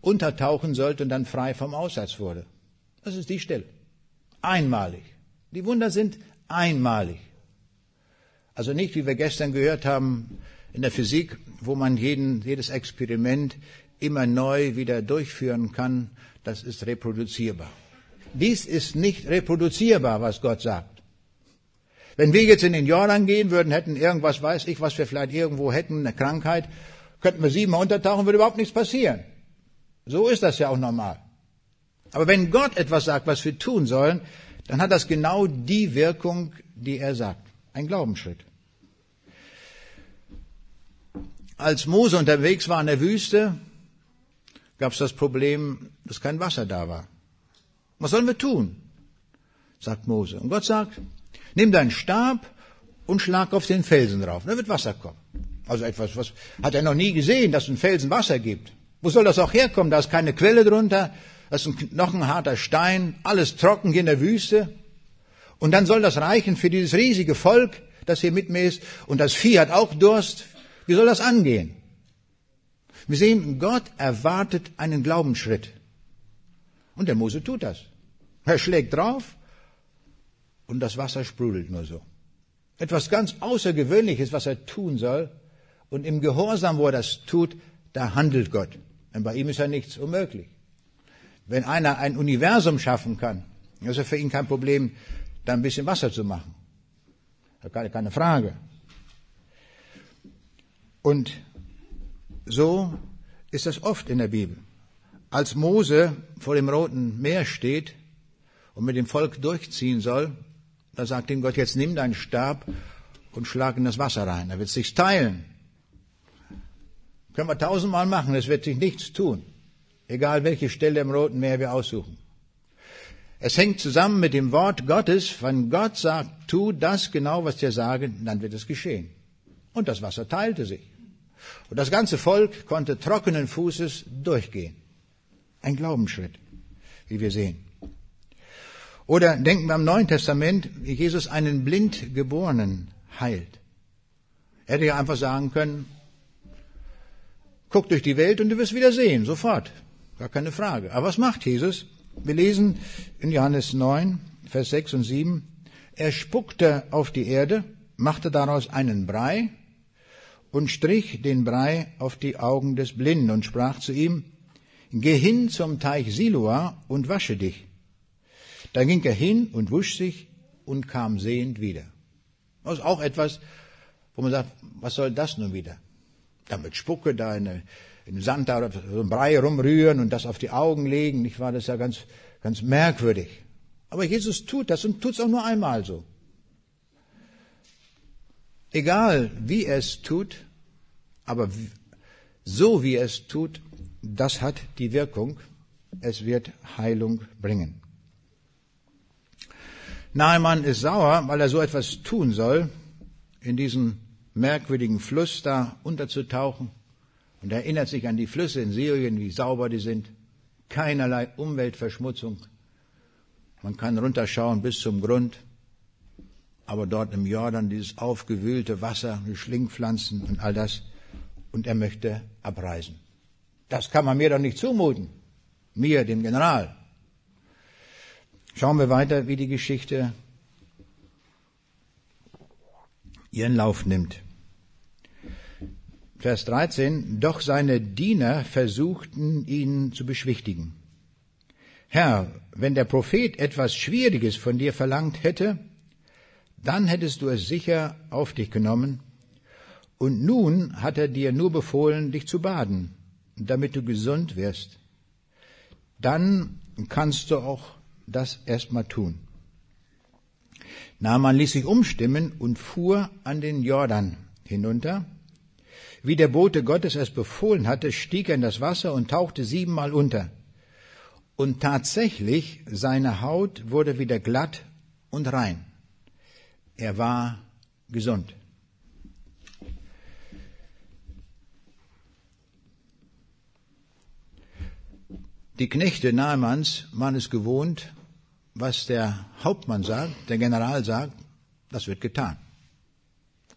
untertauchen sollte und dann frei vom Aussatz wurde. Das ist die Stelle. Einmalig. Die Wunder sind einmalig. Also nicht, wie wir gestern gehört haben, in der Physik, wo man jeden, jedes Experiment immer neu wieder durchführen kann. Das ist reproduzierbar. Dies ist nicht reproduzierbar, was Gott sagt. Wenn wir jetzt in den Jordan gehen würden, hätten irgendwas, weiß ich, was wir vielleicht irgendwo hätten, eine Krankheit, könnten wir siebenmal untertauchen, würde überhaupt nichts passieren. So ist das ja auch normal. Aber wenn Gott etwas sagt, was wir tun sollen, dann hat das genau die Wirkung, die er sagt. Ein Glaubensschritt. Als Mose unterwegs war in der Wüste, gab es das Problem, dass kein Wasser da war. Was sollen wir tun? sagt Mose. Und Gott sagt, nimm deinen Stab und schlag auf den Felsen drauf. Da wird Wasser kommen. Also etwas, was hat er noch nie gesehen, dass ein Felsen Wasser gibt. Wo soll das auch herkommen? Da ist keine Quelle drunter. Das ist ein, noch ein harter Stein, alles trocken hier in der Wüste. Und dann soll das reichen für dieses riesige Volk, das hier mit mir ist. Und das Vieh hat auch Durst. Wie soll das angehen? Wir sehen, Gott erwartet einen Glaubensschritt. Und der Mose tut das. Er schlägt drauf und das Wasser sprudelt nur so. Etwas ganz Außergewöhnliches, was er tun soll. Und im Gehorsam, wo er das tut, da handelt Gott. Denn bei ihm ist ja nichts unmöglich. Wenn einer ein Universum schaffen kann, ist es für ihn kein Problem, da ein bisschen Wasser zu machen. Keine Frage. Und so ist das oft in der Bibel. Als Mose vor dem Roten Meer steht und mit dem Volk durchziehen soll, da sagt ihm Gott, jetzt nimm deinen Stab und schlag in das Wasser rein. Er wird sich teilen. Können wir tausendmal machen, es wird sich nichts tun egal welche Stelle im Roten Meer wir aussuchen. Es hängt zusammen mit dem Wort Gottes. Wenn Gott sagt, tu das genau, was wir sagen, dann wird es geschehen. Und das Wasser teilte sich. Und das ganze Volk konnte trockenen Fußes durchgehen. Ein Glaubensschritt, wie wir sehen. Oder denken wir am Neuen Testament, wie Jesus einen Blindgeborenen heilt. Er hätte ja einfach sagen können, guck durch die Welt und du wirst wieder sehen, sofort. Gar keine Frage. Aber was macht Jesus? Wir lesen in Johannes 9, Vers 6 und 7, er spuckte auf die Erde, machte daraus einen Brei und strich den Brei auf die Augen des Blinden und sprach zu ihm, Geh hin zum Teich Siloa und wasche dich. Da ging er hin und wusch sich und kam sehend wieder. Das ist auch etwas, wo man sagt, was soll das nun wieder? Damit Spucke da in, in Sand oder so ein Brei rumrühren und das auf die Augen legen, nicht wahr? Das ja ganz, ganz merkwürdig. Aber Jesus tut das und tut es auch nur einmal so. Egal wie er es tut, aber so wie er es tut, das hat die Wirkung, es wird Heilung bringen. Naaman ist sauer, weil er so etwas tun soll, in diesen merkwürdigen Fluss da unterzutauchen und erinnert sich an die Flüsse in Syrien, wie sauber die sind. Keinerlei Umweltverschmutzung. Man kann runterschauen bis zum Grund. Aber dort im Jordan dieses aufgewühlte Wasser, die Schlingpflanzen und all das. Und er möchte abreisen. Das kann man mir doch nicht zumuten. Mir, dem General. Schauen wir weiter, wie die Geschichte ihren Lauf nimmt. Vers 13, doch seine Diener versuchten ihn zu beschwichtigen. Herr, wenn der Prophet etwas Schwieriges von dir verlangt hätte, dann hättest du es sicher auf dich genommen, und nun hat er dir nur befohlen, dich zu baden damit du gesund wirst, dann kannst du auch das erstmal tun. Naaman ließ sich umstimmen und fuhr an den Jordan hinunter. Wie der Bote Gottes es befohlen hatte, stieg er in das Wasser und tauchte siebenmal unter. Und tatsächlich, seine Haut wurde wieder glatt und rein. Er war gesund. Die Knechte Nahemans waren es gewohnt, was der Hauptmann sagt, der General sagt, das wird getan.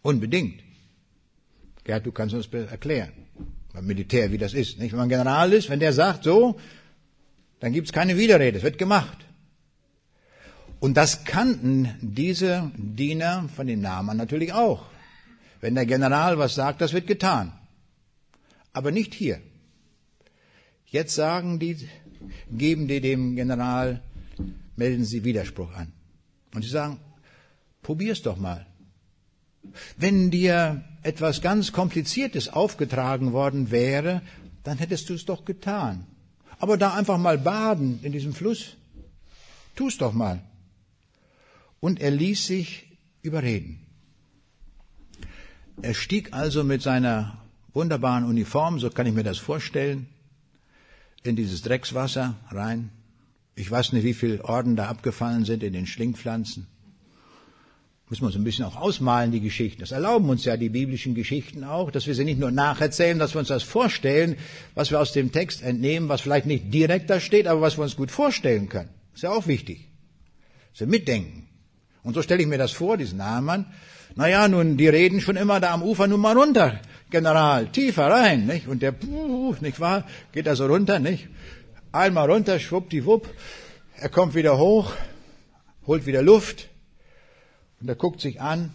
Unbedingt. Gerd, du kannst uns erklären, beim Militär, wie das ist. Nicht? Wenn man General ist, wenn der sagt so, dann gibt es keine Widerrede, es wird gemacht. Und das kannten diese Diener von den Namen natürlich auch. Wenn der General was sagt, das wird getan. Aber nicht hier. Jetzt sagen die, geben die dem General, melden sie Widerspruch an. Und sie sagen, probier's doch mal. Wenn dir etwas ganz Kompliziertes aufgetragen worden wäre, dann hättest du es doch getan. Aber da einfach mal baden in diesem Fluss, tu's doch mal. Und er ließ sich überreden. Er stieg also mit seiner wunderbaren Uniform, so kann ich mir das vorstellen, in dieses Dreckswasser rein. Ich weiß nicht, wie viele Orden da abgefallen sind in den Schlingpflanzen. Müssen wir uns ein bisschen auch ausmalen, die Geschichten. Das erlauben uns ja die biblischen Geschichten auch, dass wir sie nicht nur nacherzählen, dass wir uns das vorstellen, was wir aus dem Text entnehmen, was vielleicht nicht direkt da steht, aber was wir uns gut vorstellen können. Ist ja auch wichtig. Wir mitdenken. Und so stelle ich mir das vor, diesen Naaman. Naja, nun, die reden schon immer da am Ufer nun mal runter. General, tiefer rein, nicht? Und der, nicht wahr, geht da so runter, nicht? Einmal runter, schwuppdiwupp, er kommt wieder hoch, holt wieder Luft, und er guckt sich an,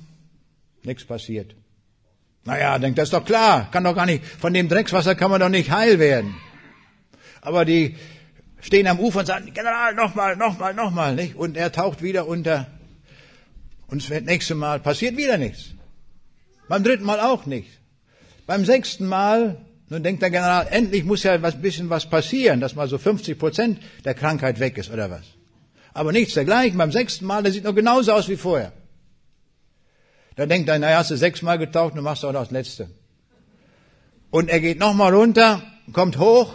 nichts passiert. Naja, denkt, das ist doch klar, kann doch gar nicht, von dem Dreckswasser kann man doch nicht heil werden. Aber die stehen am Ufer und sagen, General, nochmal, nochmal, nochmal, nicht? Und er taucht wieder unter. Und das nächste Mal passiert wieder nichts. Beim dritten Mal auch nichts. Beim sechsten Mal, nun denkt der General, endlich muss ja was bisschen was passieren, dass mal so 50 Prozent der Krankheit weg ist oder was. Aber nichts dergleichen. Beim sechsten Mal, der sieht noch genauso aus wie vorher. Da denkt er, naja, hast du sechsmal getaucht, du machst auch noch das letzte. Und er geht nochmal runter, kommt hoch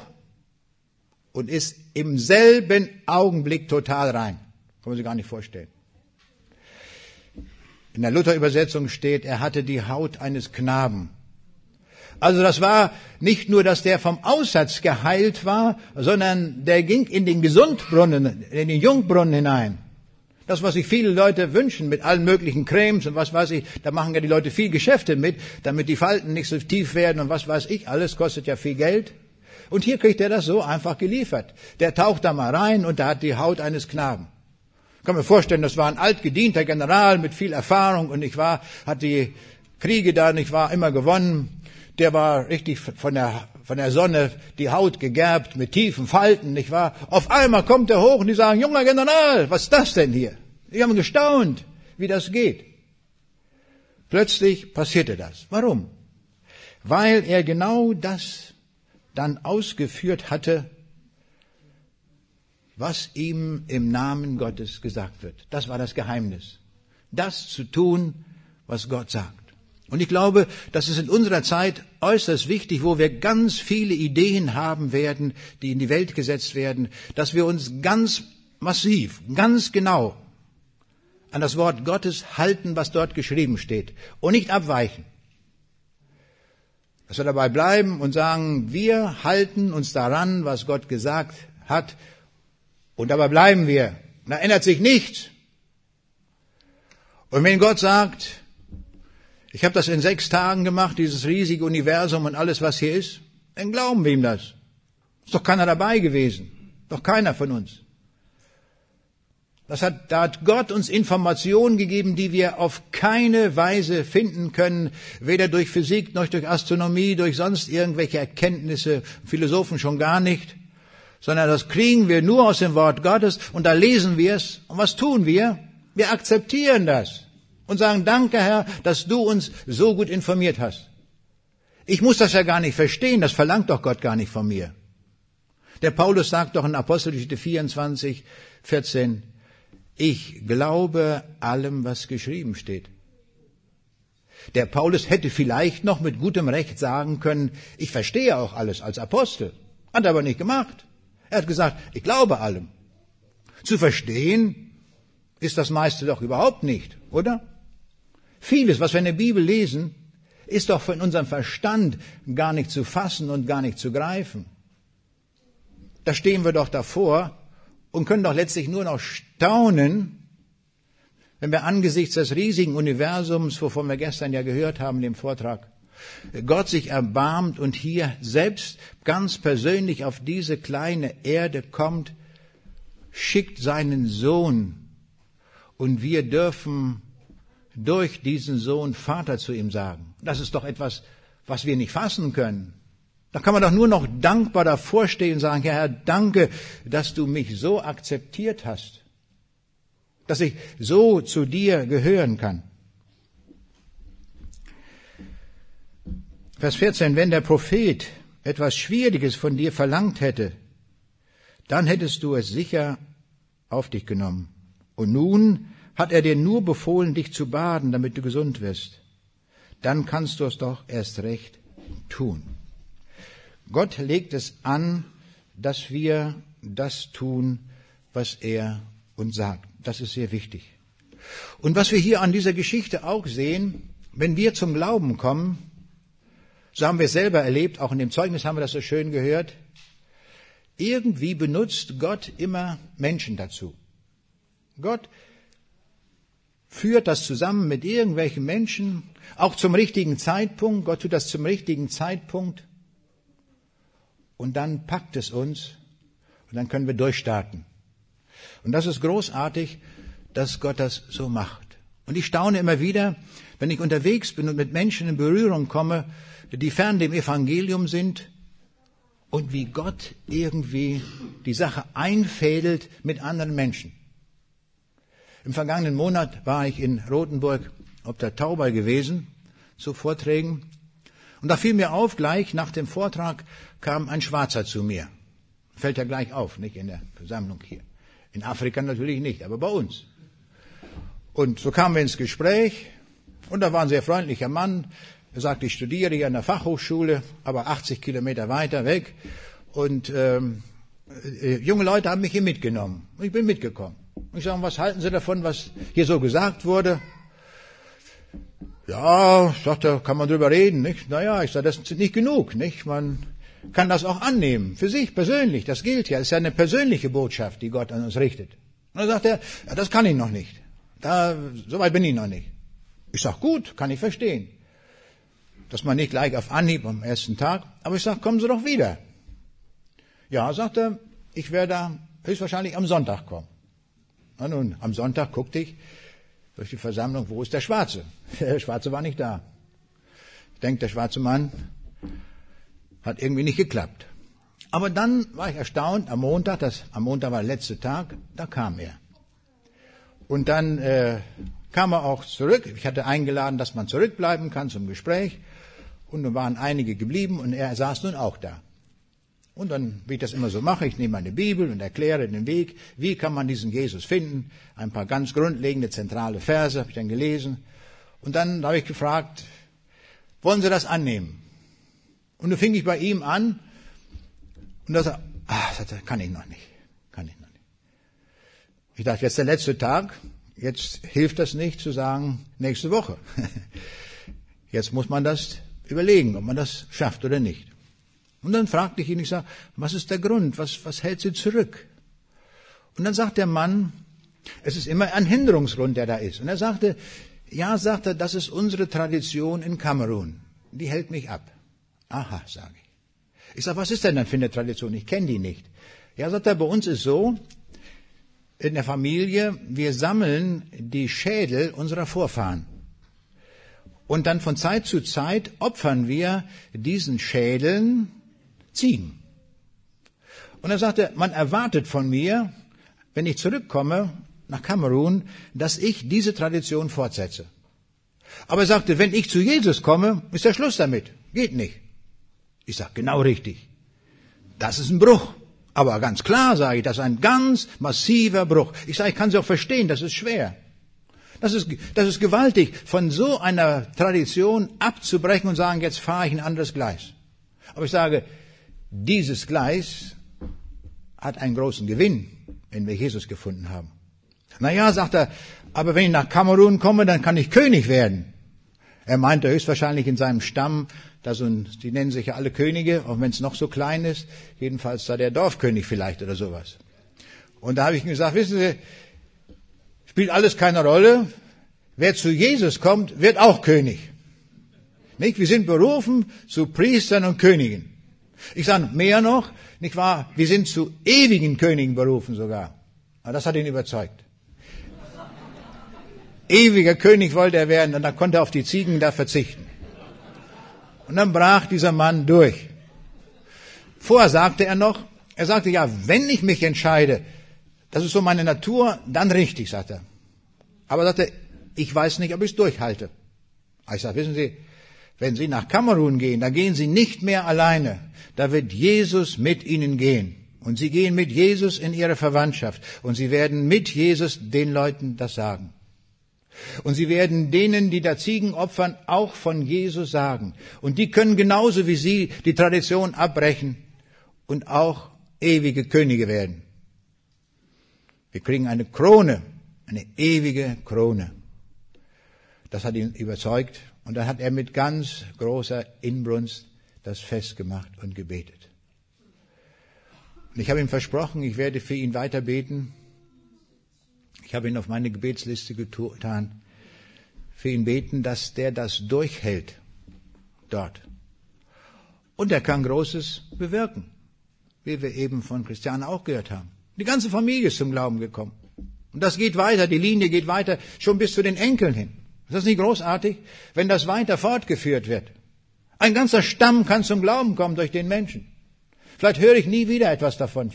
und ist im selben Augenblick total rein. Kann man sich gar nicht vorstellen. In der Luther-Übersetzung steht, er hatte die Haut eines Knaben. Also das war nicht nur, dass der vom Aussatz geheilt war, sondern der ging in den Gesundbrunnen, in den Jungbrunnen hinein. Das, was sich viele Leute wünschen mit allen möglichen Cremes und was weiß ich, da machen ja die Leute viel Geschäfte mit, damit die Falten nicht so tief werden und was weiß ich, alles kostet ja viel Geld. Und hier kriegt er das so einfach geliefert. Der taucht da mal rein und da hat die Haut eines Knaben. Ich kann mir vorstellen, das war ein altgedienter General mit viel Erfahrung und ich war, hat die Kriege da nicht war immer gewonnen. Der war richtig von der von der Sonne die Haut gegerbt mit tiefen Falten, nicht wahr? Auf einmal kommt er hoch und die sagen, junger General, was ist das denn hier? Die haben gestaunt, wie das geht. Plötzlich passierte das. Warum? Weil er genau das dann ausgeführt hatte, was ihm im Namen Gottes gesagt wird. Das war das Geheimnis. Das zu tun, was Gott sagt. Und ich glaube, das ist in unserer Zeit äußerst wichtig, wo wir ganz viele Ideen haben werden, die in die Welt gesetzt werden, dass wir uns ganz massiv, ganz genau an das Wort Gottes halten, was dort geschrieben steht und nicht abweichen. Dass wir dabei bleiben und sagen, wir halten uns daran, was Gott gesagt hat und dabei bleiben wir. Da ändert sich nichts. Und wenn Gott sagt, ich habe das in sechs Tagen gemacht, dieses riesige Universum und alles, was hier ist. Dann glauben wir ihm das. Ist doch keiner dabei gewesen. Doch keiner von uns. Das hat, da hat Gott uns Informationen gegeben, die wir auf keine Weise finden können, weder durch Physik noch durch Astronomie, durch sonst irgendwelche Erkenntnisse, Philosophen schon gar nicht, sondern das kriegen wir nur aus dem Wort Gottes und da lesen wir es. Und was tun wir? Wir akzeptieren das und sagen, danke Herr, dass du uns so gut informiert hast. Ich muss das ja gar nicht verstehen, das verlangt doch Gott gar nicht von mir. Der Paulus sagt doch in Apostelgeschichte 24, 14, ich glaube allem, was geschrieben steht. Der Paulus hätte vielleicht noch mit gutem Recht sagen können, ich verstehe auch alles als Apostel. Hat er aber nicht gemacht. Er hat gesagt, ich glaube allem. Zu verstehen ist das meiste doch überhaupt nicht, oder? Vieles, was wir in der Bibel lesen, ist doch von unserem Verstand gar nicht zu fassen und gar nicht zu greifen. Da stehen wir doch davor und können doch letztlich nur noch staunen, wenn wir angesichts des riesigen Universums, wovon wir gestern ja gehört haben, dem Vortrag, Gott sich erbarmt und hier selbst ganz persönlich auf diese kleine Erde kommt, schickt seinen Sohn und wir dürfen durch diesen Sohn Vater zu ihm sagen. Das ist doch etwas, was wir nicht fassen können. Da kann man doch nur noch dankbar davor stehen und sagen, Herr, danke, dass du mich so akzeptiert hast, dass ich so zu dir gehören kann. Vers 14, wenn der Prophet etwas Schwieriges von dir verlangt hätte, dann hättest du es sicher auf dich genommen. Und nun hat er dir nur befohlen, dich zu baden, damit du gesund wirst. Dann kannst du es doch erst recht tun. Gott legt es an, dass wir das tun, was er uns sagt. Das ist sehr wichtig. Und was wir hier an dieser Geschichte auch sehen, wenn wir zum Glauben kommen, so haben wir es selber erlebt, auch in dem Zeugnis haben wir das so schön gehört, irgendwie benutzt Gott immer Menschen dazu. Gott führt das zusammen mit irgendwelchen Menschen, auch zum richtigen Zeitpunkt. Gott tut das zum richtigen Zeitpunkt. Und dann packt es uns und dann können wir durchstarten. Und das ist großartig, dass Gott das so macht. Und ich staune immer wieder, wenn ich unterwegs bin und mit Menschen in Berührung komme, die fern dem Evangelium sind und wie Gott irgendwie die Sache einfädelt mit anderen Menschen. Im vergangenen Monat war ich in Rothenburg ob der Tauber gewesen zu Vorträgen. Und da fiel mir auf, gleich nach dem Vortrag kam ein Schwarzer zu mir. Fällt ja gleich auf, nicht in der Versammlung hier. In Afrika natürlich nicht, aber bei uns. Und so kamen wir ins Gespräch und da war ein sehr freundlicher Mann. Er sagte, ich studiere hier an der Fachhochschule, aber 80 Kilometer weiter weg. Und ähm, äh, junge Leute haben mich hier mitgenommen. Ich bin mitgekommen. Ich sage, was halten Sie davon, was hier so gesagt wurde? Ja, sagte, kann man drüber reden, nicht? Naja, ich sage, das ist nicht genug, nicht? Man kann das auch annehmen, für sich persönlich, das gilt ja, das ist ja eine persönliche Botschaft, die Gott an uns richtet. Und dann sagt er, ja, das kann ich noch nicht. Da, so weit bin ich noch nicht. Ich sage, gut, kann ich verstehen. Dass man nicht gleich auf Anhieb am ersten Tag, aber ich sage, kommen Sie doch wieder. Ja, sagt er, ich werde höchstwahrscheinlich am Sonntag kommen. Na nun, am Sonntag guckte ich durch die Versammlung, wo ist der Schwarze? Der Schwarze war nicht da. Ich denke, der schwarze Mann hat irgendwie nicht geklappt. Aber dann war ich erstaunt, am Montag, das, am Montag war der letzte Tag, da kam er. Und dann äh, kam er auch zurück. Ich hatte eingeladen, dass man zurückbleiben kann zum Gespräch. Und nun waren einige geblieben und er saß nun auch da. Und dann, wie ich das immer so mache, ich nehme meine Bibel und erkläre den Weg, wie kann man diesen Jesus finden. Ein paar ganz grundlegende, zentrale Verse habe ich dann gelesen. Und dann habe ich gefragt, wollen Sie das annehmen? Und dann fing ich bei ihm an und er sagte, ah, kann ich noch nicht, kann ich noch nicht. Ich dachte, jetzt der letzte Tag, jetzt hilft das nicht zu sagen, nächste Woche. Jetzt muss man das überlegen, ob man das schafft oder nicht. Und dann fragte ich ihn, ich sage, was ist der Grund? Was, was hält Sie zurück? Und dann sagt der Mann, es ist immer ein Hinderungsgrund, der da ist. Und er sagte, ja, sagt er, das ist unsere Tradition in Kamerun. Die hält mich ab. Aha, sage ich. Ich sage, was ist denn dann für eine Tradition? Ich kenne die nicht. Ja, sagt er, bei uns ist so, in der Familie, wir sammeln die Schädel unserer Vorfahren. Und dann von Zeit zu Zeit opfern wir diesen Schädeln Ziegen. Und er sagte, man erwartet von mir, wenn ich zurückkomme nach Kamerun, dass ich diese Tradition fortsetze. Aber er sagte, wenn ich zu Jesus komme, ist der Schluss damit. Geht nicht. Ich sage, genau richtig. Das ist ein Bruch. Aber ganz klar sage ich, das ist ein ganz massiver Bruch. Ich sage, ich kann es auch verstehen, das ist schwer. Das ist, das ist gewaltig, von so einer Tradition abzubrechen und sagen, jetzt fahre ich ein anderes Gleis. Aber ich sage, dieses Gleis hat einen großen Gewinn, wenn wir Jesus gefunden haben. Naja, sagt er, aber wenn ich nach Kamerun komme, dann kann ich König werden. Er meinte höchstwahrscheinlich in seinem Stamm, da so ein, die nennen sich ja alle Könige, auch wenn es noch so klein ist, jedenfalls da der Dorfkönig vielleicht oder sowas. Und da habe ich ihm gesagt, wissen Sie, spielt alles keine Rolle, wer zu Jesus kommt, wird auch König. Nicht? Wir sind berufen zu Priestern und Königen. Ich sage mehr noch, nicht wahr? Wir sind zu ewigen Königen berufen sogar. Aber das hat ihn überzeugt. Ewiger König wollte er werden und dann konnte er auf die Ziegen da verzichten. Und dann brach dieser Mann durch. Vorher sagte er noch, er sagte, ja, wenn ich mich entscheide, das ist so meine Natur, dann richtig, sagt er. Aber sagte, ich weiß nicht, ob ich es durchhalte. Ich sage, wissen Sie, wenn Sie nach Kamerun gehen, dann gehen Sie nicht mehr alleine. Da wird Jesus mit Ihnen gehen. Und Sie gehen mit Jesus in Ihre Verwandtschaft. Und Sie werden mit Jesus den Leuten das sagen. Und Sie werden denen, die da Ziegen opfern, auch von Jesus sagen. Und die können genauso wie Sie die Tradition abbrechen und auch ewige Könige werden. Wir kriegen eine Krone, eine ewige Krone. Das hat ihn überzeugt und dann hat er mit ganz großer Inbrunst das Fest gemacht und gebetet. Und ich habe ihm versprochen, ich werde für ihn weiter beten. Ich habe ihn auf meine Gebetsliste getan. Für ihn beten, dass der das durchhält dort. Und er kann Großes bewirken, wie wir eben von Christiane auch gehört haben. Die ganze Familie ist zum Glauben gekommen. Und das geht weiter, die Linie geht weiter, schon bis zu den Enkeln hin. Ist das nicht großartig, wenn das weiter fortgeführt wird? Ein ganzer Stamm kann zum Glauben kommen durch den Menschen. Vielleicht höre ich nie wieder etwas davon.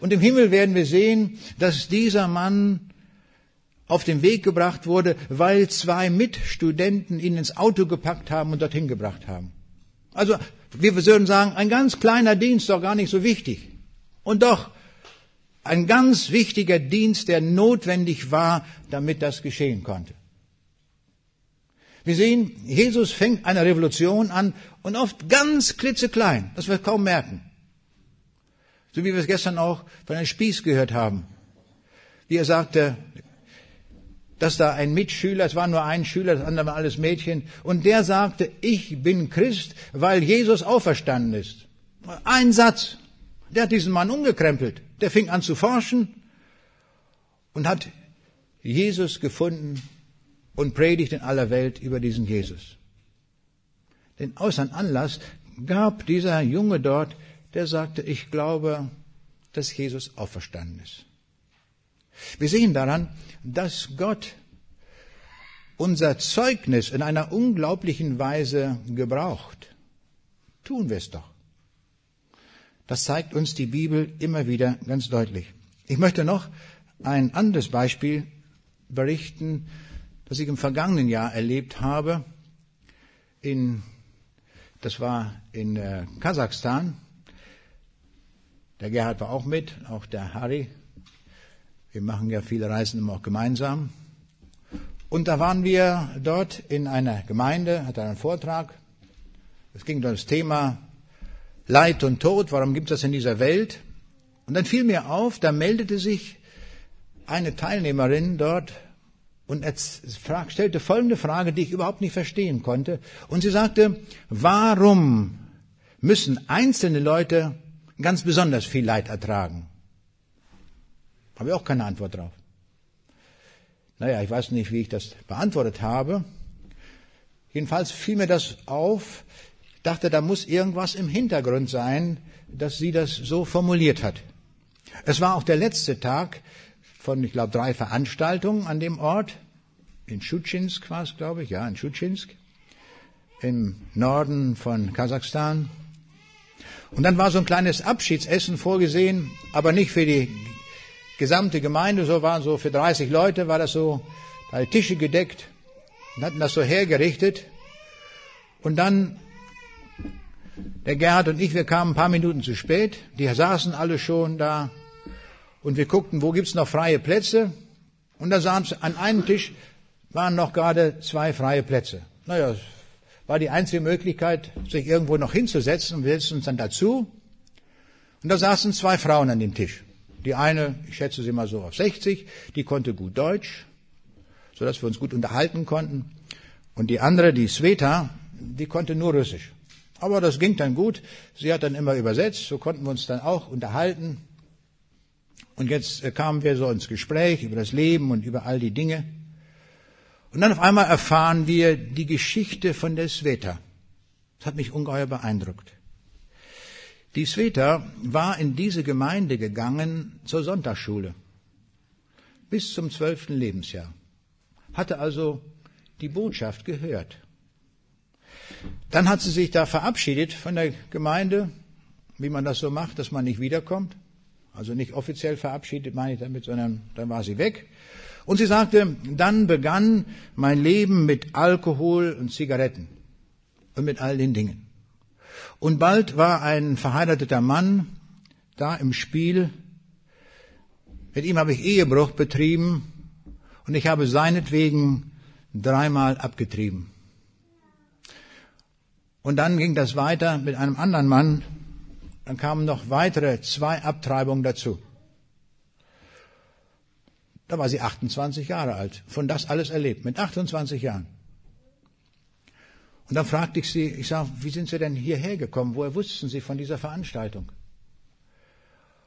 Und im Himmel werden wir sehen, dass dieser Mann auf den Weg gebracht wurde, weil zwei Mitstudenten ihn ins Auto gepackt haben und dorthin gebracht haben. Also, wir würden sagen, ein ganz kleiner Dienst, doch gar nicht so wichtig. Und doch, ein ganz wichtiger Dienst, der notwendig war, damit das geschehen konnte. Wir sehen, Jesus fängt eine Revolution an und oft ganz klitzeklein, dass wir kaum merken. So wie wir es gestern auch von einem Spieß gehört haben. Wie er sagte, dass da ein Mitschüler, es war nur ein Schüler, das andere war alles Mädchen, und der sagte, ich bin Christ, weil Jesus auferstanden ist. Ein Satz. Der hat diesen Mann umgekrempelt. Der fing an zu forschen und hat Jesus gefunden und predigt in aller Welt über diesen Jesus. Denn außer Anlass gab dieser Junge dort der sagte, ich glaube, dass Jesus auferstanden ist. Wir sehen daran, dass Gott unser Zeugnis in einer unglaublichen Weise gebraucht. Tun wir es doch. Das zeigt uns die Bibel immer wieder ganz deutlich. Ich möchte noch ein anderes Beispiel berichten, das ich im vergangenen Jahr erlebt habe. In, das war in äh, Kasachstan. Der Gerhard war auch mit, auch der Harry. Wir machen ja viele Reisen immer auch gemeinsam. Und da waren wir dort in einer Gemeinde, hatte einen Vortrag. Es ging um das Thema Leid und Tod. Warum gibt es das in dieser Welt? Und dann fiel mir auf, da meldete sich eine Teilnehmerin dort und stellte folgende Frage, die ich überhaupt nicht verstehen konnte. Und sie sagte, warum müssen einzelne Leute ganz besonders viel Leid ertragen? Habe ich auch keine Antwort drauf. Naja, ich weiß nicht, wie ich das beantwortet habe. Jedenfalls fiel mir das auf. Ich dachte, da muss irgendwas im Hintergrund sein, dass sie das so formuliert hat. Es war auch der letzte Tag von, ich glaube, drei Veranstaltungen an dem Ort. In Schutschinsk war es, glaube ich, ja, in Schutschinsk. Im Norden von Kasachstan. Und dann war so ein kleines Abschiedsessen vorgesehen, aber nicht für die gesamte Gemeinde, so waren so für 30 Leute, war das so, da Tische gedeckt und hatten das so hergerichtet. Und dann, der Gerhard und ich, wir kamen ein paar Minuten zu spät, die saßen alle schon da und wir guckten, wo gibt's noch freie Plätze. Und da sahen an einem Tisch waren noch gerade zwei freie Plätze. Naja, war die einzige Möglichkeit, sich irgendwo noch hinzusetzen und wir setzten uns dann dazu. Und da saßen zwei Frauen an dem Tisch. Die eine, ich schätze sie mal so auf 60, die konnte gut Deutsch, so dass wir uns gut unterhalten konnten. Und die andere, die Sveta, die konnte nur Russisch. Aber das ging dann gut. Sie hat dann immer übersetzt, so konnten wir uns dann auch unterhalten. Und jetzt äh, kamen wir so ins Gespräch über das Leben und über all die Dinge. Und dann auf einmal erfahren wir die Geschichte von der Sveta. Das hat mich ungeheuer beeindruckt. Die Sveta war in diese Gemeinde gegangen zur Sonntagsschule bis zum zwölften Lebensjahr, hatte also die Botschaft gehört. Dann hat sie sich da verabschiedet von der Gemeinde, wie man das so macht, dass man nicht wiederkommt. Also nicht offiziell verabschiedet, meine ich damit, sondern dann war sie weg. Und sie sagte, dann begann mein Leben mit Alkohol und Zigaretten und mit all den Dingen. Und bald war ein verheirateter Mann da im Spiel. Mit ihm habe ich Ehebruch betrieben und ich habe seinetwegen dreimal abgetrieben. Und dann ging das weiter mit einem anderen Mann. Dann kamen noch weitere zwei Abtreibungen dazu. Da war sie 28 Jahre alt. Von das alles erlebt. Mit 28 Jahren. Und dann fragte ich sie, ich sage, wie sind Sie denn hierher gekommen? Woher wussten Sie von dieser Veranstaltung?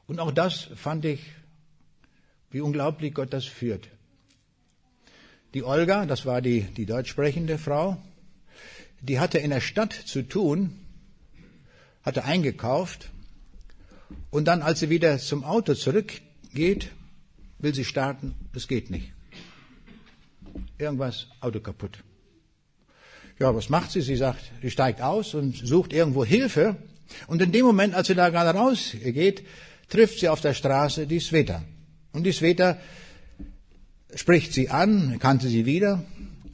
Und auch das fand ich, wie unglaublich Gott das führt. Die Olga, das war die, die deutsch sprechende Frau, die hatte in der Stadt zu tun, hatte eingekauft und dann, als sie wieder zum Auto zurückgeht, will sie starten, das geht nicht. Irgendwas, Auto kaputt. Ja, was macht sie? Sie sagt, sie steigt aus und sucht irgendwo Hilfe. Und in dem Moment, als sie da gerade rausgeht, trifft sie auf der Straße die Sveta. Und die Sveta spricht sie an, kannte sie wieder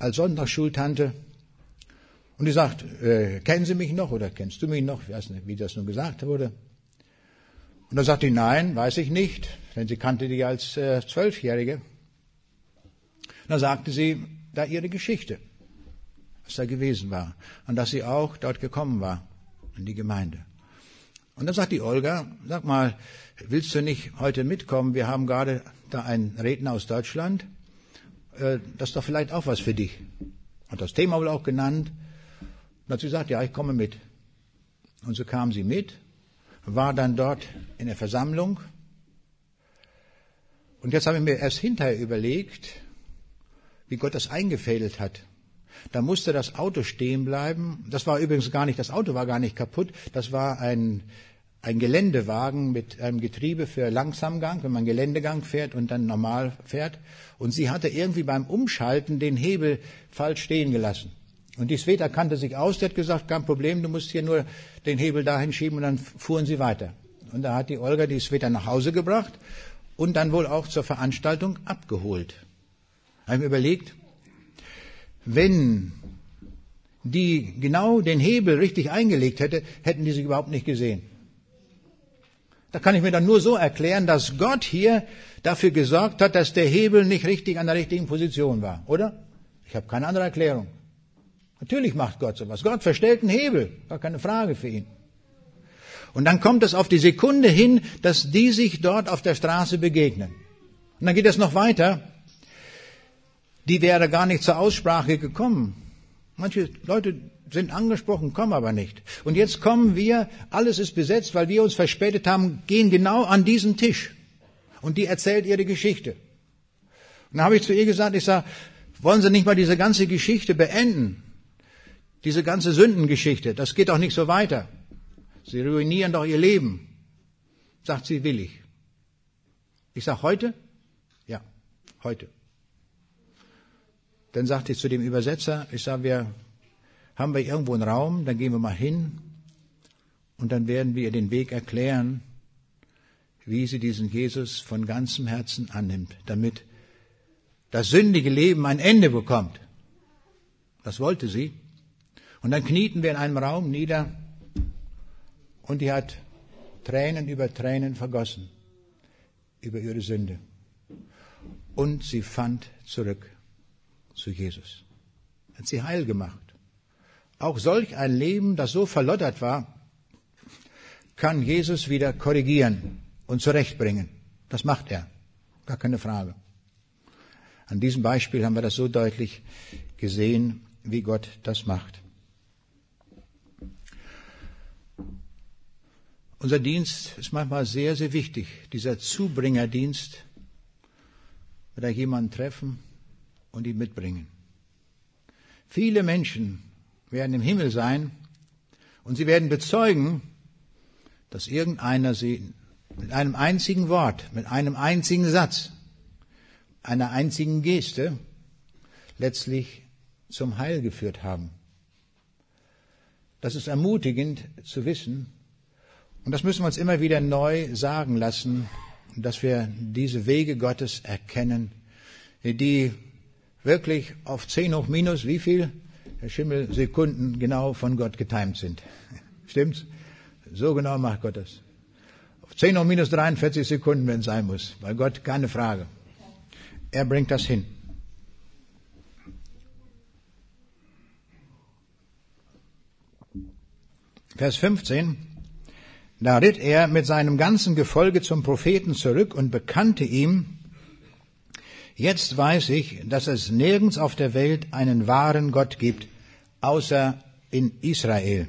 als Sonntagsschultante. Und die sagt, äh, kennen Sie mich noch oder kennst du mich noch? Ich weiß nicht, wie das nun gesagt wurde. Und dann sagt die, nein, weiß ich nicht, denn sie kannte die als äh, Zwölfjährige. Dann sagte sie da ihre Geschichte was da gewesen war und dass sie auch dort gekommen war in die Gemeinde. Und dann sagt die Olga, sag mal, willst du nicht heute mitkommen? Wir haben gerade da einen Redner aus Deutschland. Äh, das ist doch vielleicht auch was für dich. Hat das Thema wohl auch genannt. Und hat sie gesagt, ja, ich komme mit. Und so kam sie mit, war dann dort in der Versammlung. Und jetzt habe ich mir erst hinterher überlegt, wie Gott das eingefädelt hat. Da musste das Auto stehen bleiben. Das war übrigens gar nicht, das Auto war gar nicht kaputt. Das war ein, ein Geländewagen mit einem Getriebe für Langsamgang, wenn man Geländegang fährt und dann normal fährt. Und sie hatte irgendwie beim Umschalten den Hebel falsch stehen gelassen. Und die Sveta kannte sich aus, die hat gesagt, kein Problem, du musst hier nur den Hebel dahin schieben und dann fuhren sie weiter. Und da hat die Olga die Sveta nach Hause gebracht und dann wohl auch zur Veranstaltung abgeholt. Haben überlegt, wenn die genau den Hebel richtig eingelegt hätte, hätten die sich überhaupt nicht gesehen. Da kann ich mir dann nur so erklären, dass Gott hier dafür gesorgt hat, dass der Hebel nicht richtig an der richtigen Position war, oder? Ich habe keine andere Erklärung. Natürlich macht Gott sowas. Gott verstellt einen Hebel, gar keine Frage für ihn. Und dann kommt es auf die Sekunde hin, dass die sich dort auf der Straße begegnen. Und dann geht es noch weiter. Die wäre gar nicht zur Aussprache gekommen. Manche Leute sind angesprochen, kommen aber nicht. Und jetzt kommen wir, alles ist besetzt, weil wir uns verspätet haben, gehen genau an diesen Tisch. Und die erzählt ihre Geschichte. Und dann habe ich zu ihr gesagt, ich sage, wollen Sie nicht mal diese ganze Geschichte beenden? Diese ganze Sündengeschichte, das geht doch nicht so weiter. Sie ruinieren doch ihr Leben. Sagt sie, will ich. Ich sage, heute? Ja, heute. Dann sagte ich zu dem Übersetzer, ich sage, wir haben wir irgendwo einen Raum, dann gehen wir mal hin und dann werden wir ihr den Weg erklären, wie sie diesen Jesus von ganzem Herzen annimmt, damit das sündige Leben ein Ende bekommt. Das wollte sie. Und dann knieten wir in einem Raum nieder und die hat Tränen über Tränen vergossen über ihre Sünde. Und sie fand zurück zu Jesus. Hat sie heil gemacht. Auch solch ein Leben, das so verlottert war, kann Jesus wieder korrigieren und zurechtbringen. Das macht er. Gar keine Frage. An diesem Beispiel haben wir das so deutlich gesehen, wie Gott das macht. Unser Dienst ist manchmal sehr, sehr wichtig. Dieser Zubringerdienst, da jemanden treffen und ihn mitbringen. Viele Menschen werden im Himmel sein und sie werden bezeugen, dass irgendeiner sie mit einem einzigen Wort, mit einem einzigen Satz, einer einzigen Geste letztlich zum Heil geführt haben. Das ist ermutigend zu wissen, und das müssen wir uns immer wieder neu sagen lassen, dass wir diese Wege Gottes erkennen, die wirklich auf 10 hoch minus wie viel? Herr Schimmel, Sekunden genau von Gott getimt sind. Stimmt's? So genau macht Gott das. Auf 10 hoch minus 43 Sekunden, wenn es sein muss. Bei Gott keine Frage. Er bringt das hin. Vers 15. Da ritt er mit seinem ganzen Gefolge zum Propheten zurück und bekannte ihm, jetzt weiß ich, dass es nirgends auf der Welt einen wahren Gott gibt, außer in Israel.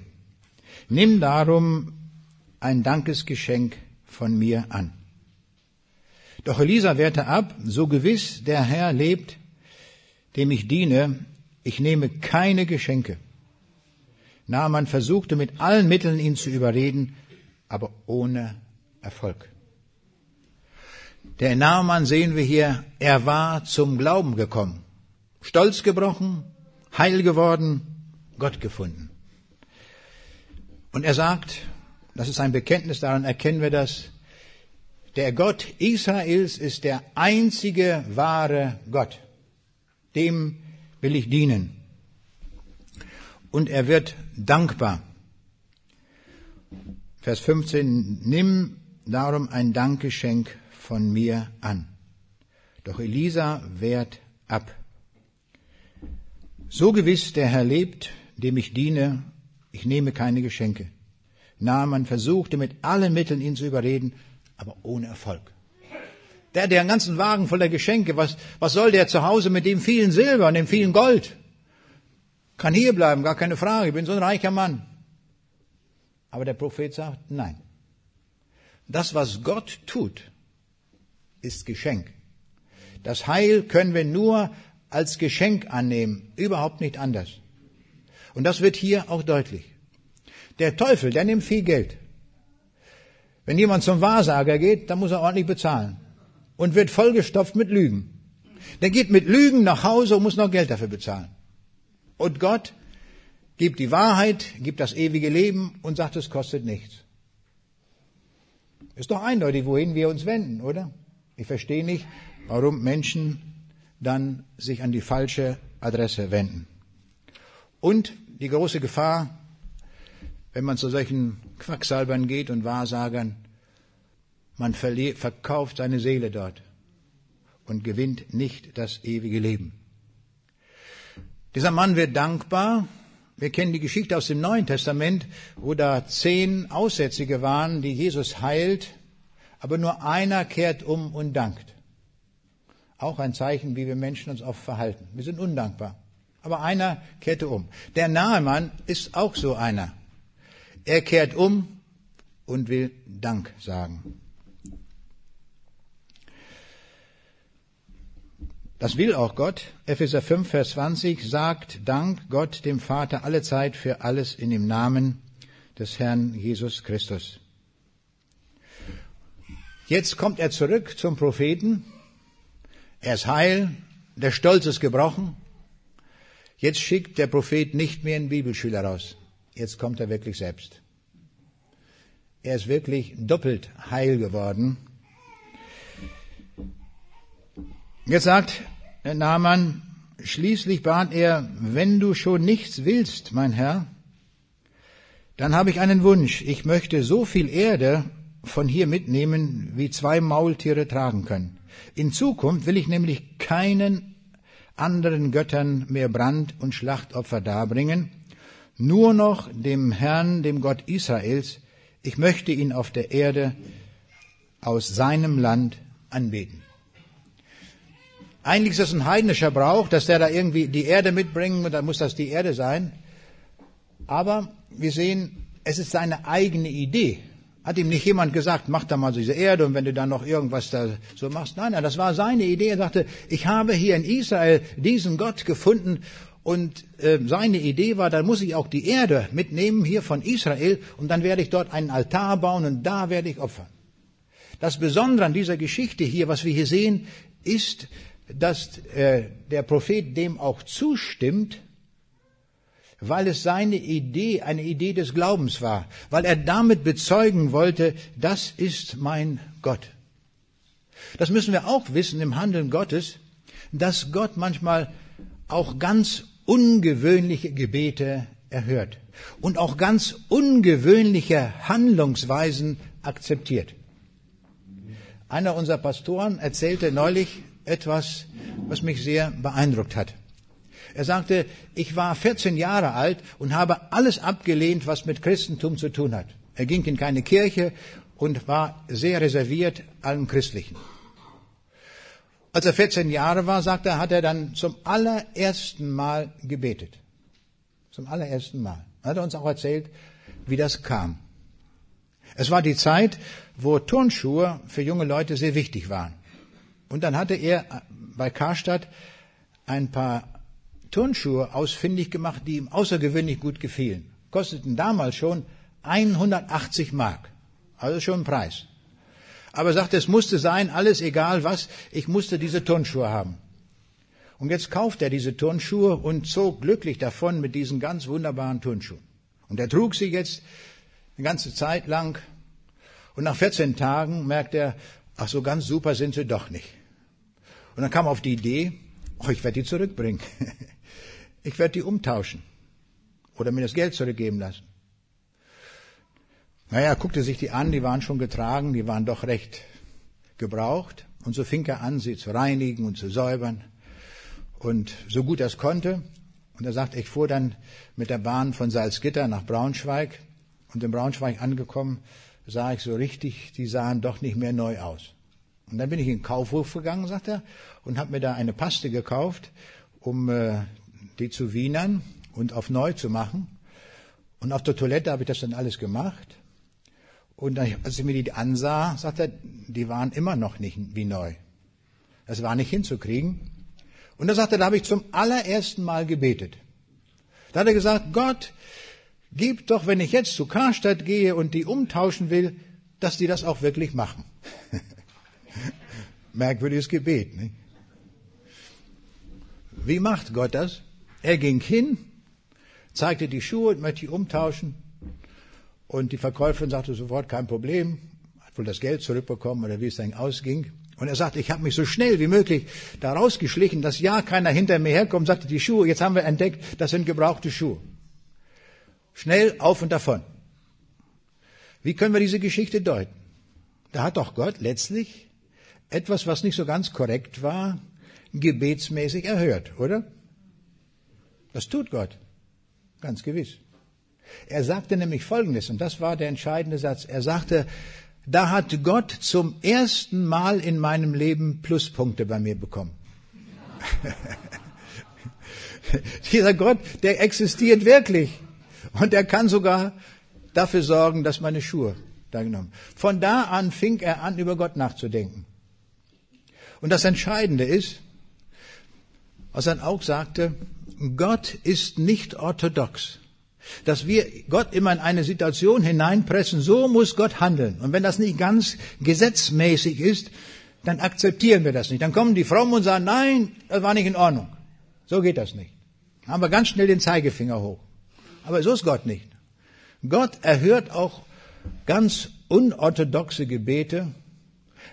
Nimm darum ein Dankesgeschenk von mir an. Doch Elisa wehrte ab, so gewiss der Herr lebt, dem ich diene, ich nehme keine Geschenke. Naaman versuchte mit allen Mitteln ihn zu überreden, aber ohne Erfolg. Der Naaman sehen wir hier, er war zum Glauben gekommen, stolz gebrochen, heil geworden, Gott gefunden. Und er sagt, das ist ein Bekenntnis, daran erkennen wir das, der Gott Israels ist der einzige wahre Gott. Dem will ich dienen. Und er wird dankbar. Vers 15, nimm darum ein Dankgeschenk von mir an. Doch Elisa wehrt ab. So gewiss der Herr lebt, dem ich diene, ich nehme keine Geschenke. Naaman versuchte mit allen Mitteln ihn zu überreden, aber ohne Erfolg. Der, der einen ganzen Wagen voller Geschenke, was, was soll der zu Hause mit dem vielen Silber und dem vielen Gold? Kann hier bleiben, gar keine Frage, ich bin so ein reicher Mann. Aber der Prophet sagt, nein. Das, was Gott tut, ist Geschenk. Das Heil können wir nur als Geschenk annehmen, überhaupt nicht anders. Und das wird hier auch deutlich. Der Teufel, der nimmt viel Geld. Wenn jemand zum Wahrsager geht, dann muss er ordentlich bezahlen und wird vollgestopft mit Lügen. Der geht mit Lügen nach Hause und muss noch Geld dafür bezahlen. Und Gott gibt die Wahrheit, gibt das ewige Leben und sagt, es kostet nichts. Ist doch eindeutig, wohin wir uns wenden, oder? Ich verstehe nicht, warum Menschen dann sich an die falsche Adresse wenden. Und die große Gefahr, wenn man zu solchen Quacksalbern geht und Wahrsagern, man verkauft seine Seele dort und gewinnt nicht das ewige Leben. Dieser Mann wird dankbar. Wir kennen die Geschichte aus dem Neuen Testament, wo da zehn Aussätzige waren, die Jesus heilt, aber nur einer kehrt um und dankt. Auch ein Zeichen, wie wir Menschen uns oft verhalten. Wir sind undankbar. Aber einer kehrte um. Der Nahemann ist auch so einer. Er kehrt um und will Dank sagen. Das will auch Gott. Epheser 5, Vers 20 sagt, Dank Gott dem Vater alle Zeit für alles in dem Namen des Herrn Jesus Christus. Jetzt kommt er zurück zum Propheten. Er ist heil, der Stolz ist gebrochen. Jetzt schickt der Prophet nicht mehr einen Bibelschüler raus. Jetzt kommt er wirklich selbst. Er ist wirklich doppelt heil geworden. Jetzt sagt Naaman, schließlich bat er, wenn du schon nichts willst, mein Herr, dann habe ich einen Wunsch. Ich möchte so viel Erde von hier mitnehmen, wie zwei Maultiere tragen können. In Zukunft will ich nämlich keinen anderen Göttern mehr Brand- und Schlachtopfer darbringen, nur noch dem Herrn, dem Gott Israels. Ich möchte ihn auf der Erde aus seinem Land anbeten. Eigentlich ist das ein heidnischer Brauch, dass der da irgendwie die Erde mitbringen und dann muss das die Erde sein. Aber wir sehen, es ist seine eigene Idee. Hat ihm nicht jemand gesagt, mach da mal diese Erde und wenn du dann noch irgendwas da so machst. Nein, nein, das war seine Idee. Er sagte, ich habe hier in Israel diesen Gott gefunden und äh, seine Idee war, dann muss ich auch die Erde mitnehmen hier von Israel und dann werde ich dort einen Altar bauen und da werde ich opfern. Das Besondere an dieser Geschichte hier, was wir hier sehen, ist, dass äh, der Prophet dem auch zustimmt, weil es seine Idee, eine Idee des Glaubens war, weil er damit bezeugen wollte, das ist mein Gott. Das müssen wir auch wissen im Handeln Gottes, dass Gott manchmal auch ganz ungewöhnliche Gebete erhört und auch ganz ungewöhnliche Handlungsweisen akzeptiert. Einer unserer Pastoren erzählte neulich etwas, was mich sehr beeindruckt hat. Er sagte, ich war 14 Jahre alt und habe alles abgelehnt, was mit Christentum zu tun hat. Er ging in keine Kirche und war sehr reserviert allem Christlichen. Als er 14 Jahre war, sagte er, hat er dann zum allerersten Mal gebetet. Zum allerersten Mal. Er hat uns auch erzählt, wie das kam. Es war die Zeit, wo Turnschuhe für junge Leute sehr wichtig waren. Und dann hatte er bei Karstadt ein paar Turnschuhe ausfindig gemacht, die ihm außergewöhnlich gut gefielen. Kosteten damals schon 180 Mark. Also schon ein Preis. Aber er sagte, es musste sein, alles egal was, ich musste diese Turnschuhe haben. Und jetzt kauft er diese Turnschuhe und zog glücklich davon mit diesen ganz wunderbaren Turnschuhen. Und er trug sie jetzt eine ganze Zeit lang. Und nach 14 Tagen merkt er, ach so ganz super sind sie doch nicht. Und dann kam auf die Idee, oh, ich werde die zurückbringen. Ich werde die umtauschen oder mir das Geld zurückgeben lassen. Naja, er guckte sich die an, die waren schon getragen, die waren doch recht gebraucht. Und so fing er an, sie zu reinigen und zu säubern. Und so gut er es konnte. Und er sagt, ich fuhr dann mit der Bahn von Salzgitter nach Braunschweig. Und in Braunschweig angekommen, sah ich so richtig, die sahen doch nicht mehr neu aus. Und dann bin ich in den Kaufhof gegangen, sagt er, und habe mir da eine Paste gekauft, um äh, die zu wienern und auf neu zu machen. Und auf der Toilette habe ich das dann alles gemacht. Und als ich mir die ansah, sagt er, die waren immer noch nicht wie neu. Das war nicht hinzukriegen. Und da sagt er, da habe ich zum allerersten Mal gebetet. Da hat er gesagt, Gott, gib doch, wenn ich jetzt zu Karstadt gehe und die umtauschen will, dass die das auch wirklich machen. Merkwürdiges Gebet. Nicht? Wie macht Gott das? Er ging hin, zeigte die Schuhe und möchte die umtauschen. Und die Verkäuferin sagte sofort, kein Problem, hat wohl das Geld zurückbekommen oder wie es dann ausging. Und er sagte, ich habe mich so schnell wie möglich da rausgeschlichen, dass ja keiner hinter mir herkommt, sagte die Schuhe, jetzt haben wir entdeckt, das sind gebrauchte Schuhe. Schnell auf und davon. Wie können wir diese Geschichte deuten? Da hat doch Gott letztlich etwas, was nicht so ganz korrekt war, gebetsmäßig erhört, oder? Das tut Gott. Ganz gewiss. Er sagte nämlich Folgendes, und das war der entscheidende Satz. Er sagte, da hat Gott zum ersten Mal in meinem Leben Pluspunkte bei mir bekommen. Dieser Gott, der existiert wirklich. Und er kann sogar dafür sorgen, dass meine Schuhe da genommen. Von da an fing er an, über Gott nachzudenken. Und das Entscheidende ist, was er auch sagte, Gott ist nicht orthodox. Dass wir Gott immer in eine Situation hineinpressen, so muss Gott handeln. Und wenn das nicht ganz gesetzmäßig ist, dann akzeptieren wir das nicht. Dann kommen die Frommen und sagen, nein, das war nicht in Ordnung. So geht das nicht. Dann haben wir ganz schnell den Zeigefinger hoch. Aber so ist Gott nicht. Gott erhört auch ganz unorthodoxe Gebete,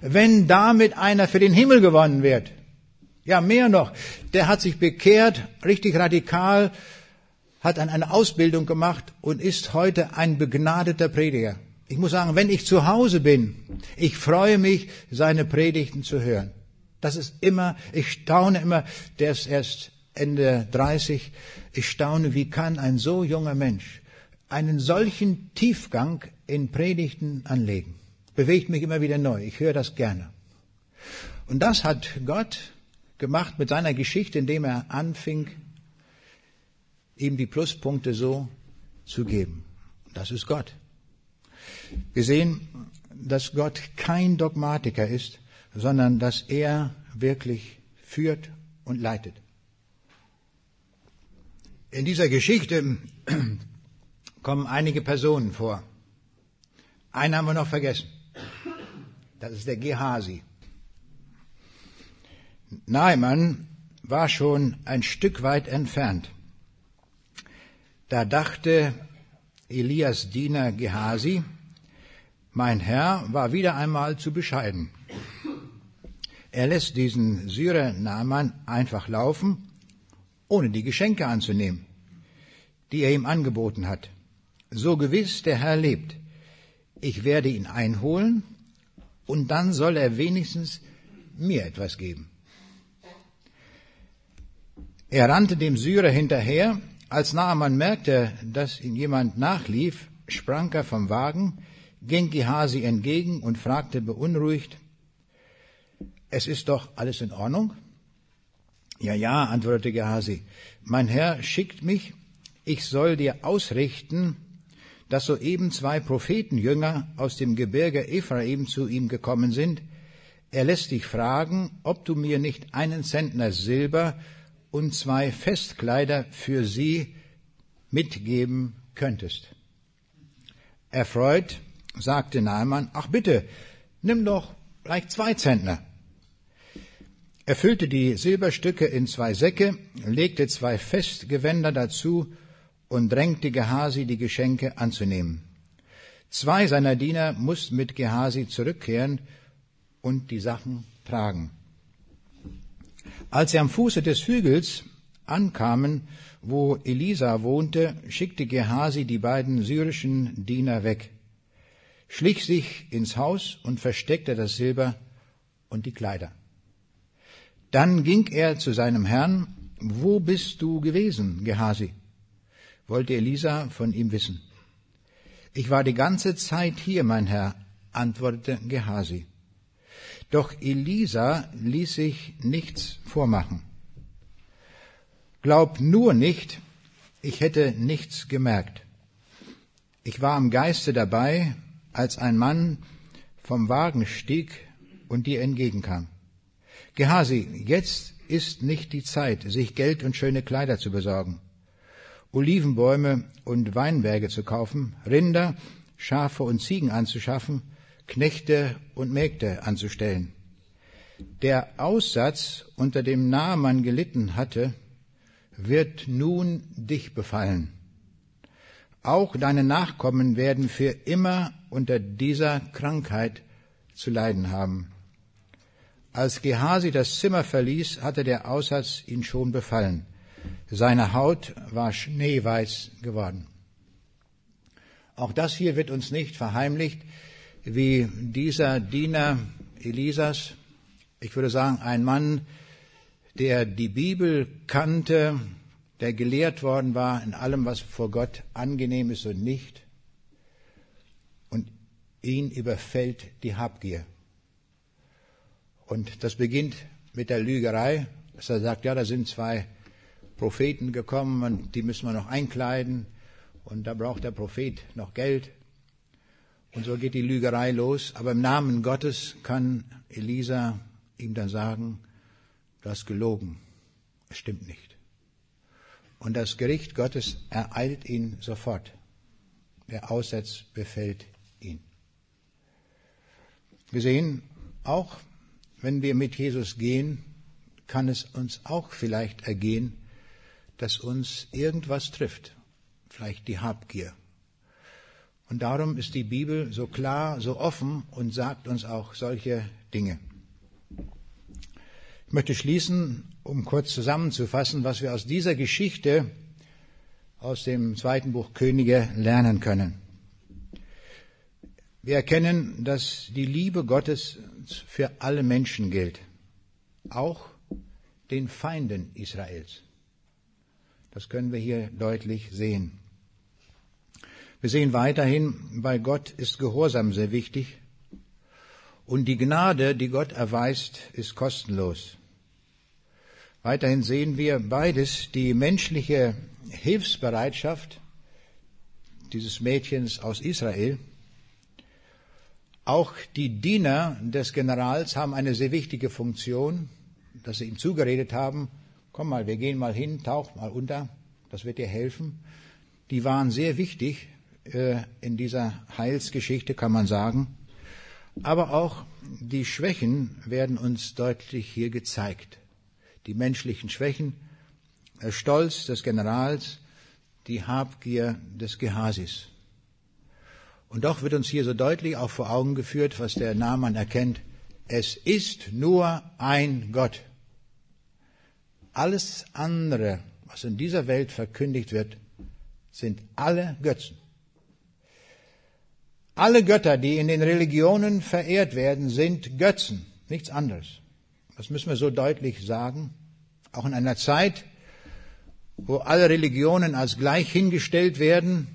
wenn damit einer für den Himmel gewonnen wird. Ja, mehr noch. Der hat sich bekehrt, richtig radikal, hat an eine Ausbildung gemacht und ist heute ein begnadeter Prediger. Ich muss sagen, wenn ich zu Hause bin, ich freue mich, seine Predigten zu hören. Das ist immer, ich staune immer, der ist erst Ende 30, ich staune, wie kann ein so junger Mensch einen solchen Tiefgang in Predigten anlegen. Bewegt mich immer wieder neu. Ich höre das gerne. Und das hat Gott gemacht mit seiner Geschichte, indem er anfing, ihm die Pluspunkte so zu geben. Das ist Gott. Wir sehen, dass Gott kein Dogmatiker ist, sondern dass er wirklich führt und leitet. In dieser Geschichte kommen einige Personen vor. Einen haben wir noch vergessen. Das ist der Gehasi. Naaman war schon ein Stück weit entfernt. Da dachte Elias Diener Gehasi, mein Herr war wieder einmal zu bescheiden. Er lässt diesen Syrer Naaman einfach laufen, ohne die Geschenke anzunehmen, die er ihm angeboten hat. So gewiss der Herr lebt, ich werde ihn einholen und dann soll er wenigstens mir etwas geben. Er rannte dem Syrer hinterher. Als Naaman merkte, dass ihm jemand nachlief, sprang er vom Wagen, ging Gehasi entgegen und fragte beunruhigt, es ist doch alles in Ordnung? Ja, ja, antwortete Gehasi, mein Herr schickt mich, ich soll dir ausrichten, dass soeben zwei Prophetenjünger aus dem Gebirge Ephraim zu ihm gekommen sind. Er lässt dich fragen, ob du mir nicht einen Zentner Silber und zwei Festkleider für sie mitgeben könntest. Erfreut sagte Naaman, ach bitte, nimm doch gleich zwei Zentner. Er füllte die Silberstücke in zwei Säcke, legte zwei Festgewänder dazu und drängte Gehasi, die Geschenke anzunehmen. Zwei seiner Diener mussten mit Gehasi zurückkehren und die Sachen tragen. Als sie am Fuße des Hügels ankamen, wo Elisa wohnte, schickte Gehasi die beiden syrischen Diener weg, schlich sich ins Haus und versteckte das Silber und die Kleider. Dann ging er zu seinem Herrn, wo bist du gewesen, Gehasi? Wollte Elisa von ihm wissen. Ich war die ganze Zeit hier, mein Herr, antwortete Gehasi. Doch Elisa ließ sich nichts vormachen. Glaub nur nicht, ich hätte nichts gemerkt. Ich war im Geiste dabei, als ein Mann vom Wagen stieg und dir entgegenkam. Gehasi, jetzt ist nicht die Zeit, sich Geld und schöne Kleider zu besorgen, Olivenbäume und Weinberge zu kaufen, Rinder, Schafe und Ziegen anzuschaffen, Knechte und Mägde anzustellen. Der Aussatz, unter dem Naaman gelitten hatte, wird nun dich befallen. Auch deine Nachkommen werden für immer unter dieser Krankheit zu leiden haben. Als Gehasi das Zimmer verließ, hatte der Aussatz ihn schon befallen. Seine Haut war schneeweiß geworden. Auch das hier wird uns nicht verheimlicht, wie dieser Diener Elisas, ich würde sagen, ein Mann, der die Bibel kannte, der gelehrt worden war in allem, was vor Gott angenehm ist und nicht, und ihn überfällt die Habgier. Und das beginnt mit der Lügerei, dass er sagt, ja, da sind zwei Propheten gekommen und die müssen wir noch einkleiden und da braucht der Prophet noch Geld. Und so geht die Lügerei los. Aber im Namen Gottes kann Elisa ihm dann sagen, du hast gelogen. Es stimmt nicht. Und das Gericht Gottes ereilt ihn sofort. Der Aussatz befällt ihn. Wir sehen auch wenn wir mit Jesus gehen, kann es uns auch vielleicht ergehen, dass uns irgendwas trifft, vielleicht die Habgier. Und darum ist die Bibel so klar, so offen und sagt uns auch solche Dinge. Ich möchte schließen, um kurz zusammenzufassen, was wir aus dieser Geschichte aus dem zweiten Buch Könige lernen können. Wir erkennen, dass die Liebe Gottes für alle Menschen gilt, auch den Feinden Israels. Das können wir hier deutlich sehen. Wir sehen weiterhin, bei Gott ist Gehorsam sehr wichtig und die Gnade, die Gott erweist, ist kostenlos. Weiterhin sehen wir beides, die menschliche Hilfsbereitschaft dieses Mädchens aus Israel auch die Diener des Generals haben eine sehr wichtige Funktion, dass sie ihm zugeredet haben, komm mal, wir gehen mal hin, tauch mal unter, das wird dir helfen. Die waren sehr wichtig äh, in dieser Heilsgeschichte, kann man sagen. Aber auch die Schwächen werden uns deutlich hier gezeigt. Die menschlichen Schwächen, der Stolz des Generals, die Habgier des Gehasis. Und doch wird uns hier so deutlich auch vor Augen geführt, was der Naaman erkennt. Es ist nur ein Gott. Alles andere, was in dieser Welt verkündigt wird, sind alle Götzen. Alle Götter, die in den Religionen verehrt werden, sind Götzen, nichts anderes. Das müssen wir so deutlich sagen. Auch in einer Zeit, wo alle Religionen als gleich hingestellt werden,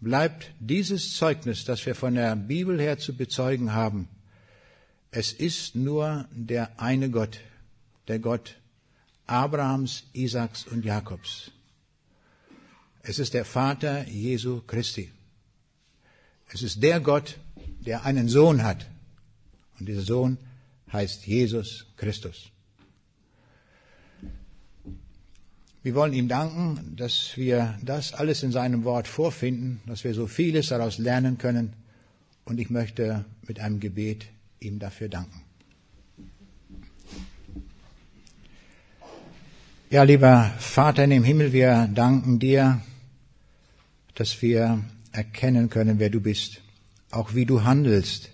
bleibt dieses Zeugnis, das wir von der Bibel her zu bezeugen haben. Es ist nur der eine Gott, der Gott Abrahams, Isaaks und Jakobs. Es ist der Vater Jesu Christi. Es ist der Gott, der einen Sohn hat. Und dieser Sohn heißt Jesus Christus. Wir wollen ihm danken, dass wir das alles in seinem Wort vorfinden, dass wir so vieles daraus lernen können. Und ich möchte mit einem Gebet ihm dafür danken. Ja, lieber Vater in dem Himmel, wir danken dir, dass wir erkennen können, wer du bist, auch wie du handelst,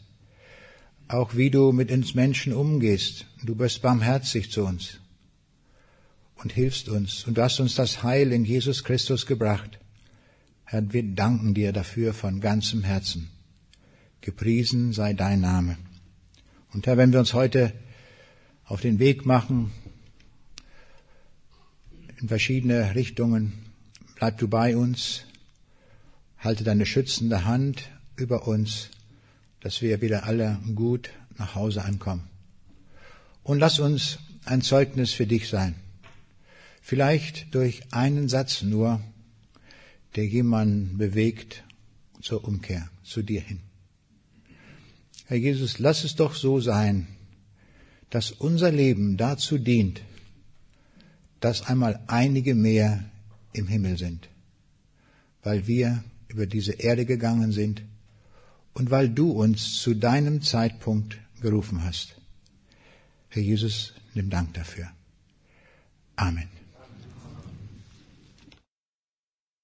auch wie du mit uns Menschen umgehst. Du bist barmherzig zu uns und hilfst uns. Und du hast uns das Heil in Jesus Christus gebracht. Herr, wir danken dir dafür von ganzem Herzen. Gepriesen sei dein Name. Und Herr, wenn wir uns heute auf den Weg machen, in verschiedene Richtungen, bleib du bei uns, halte deine schützende Hand über uns, dass wir wieder alle gut nach Hause ankommen. Und lass uns ein Zeugnis für dich sein. Vielleicht durch einen Satz nur, der jemanden bewegt zur Umkehr, zu dir hin. Herr Jesus, lass es doch so sein, dass unser Leben dazu dient, dass einmal einige mehr im Himmel sind, weil wir über diese Erde gegangen sind und weil du uns zu deinem Zeitpunkt gerufen hast. Herr Jesus, nimm Dank dafür. Amen.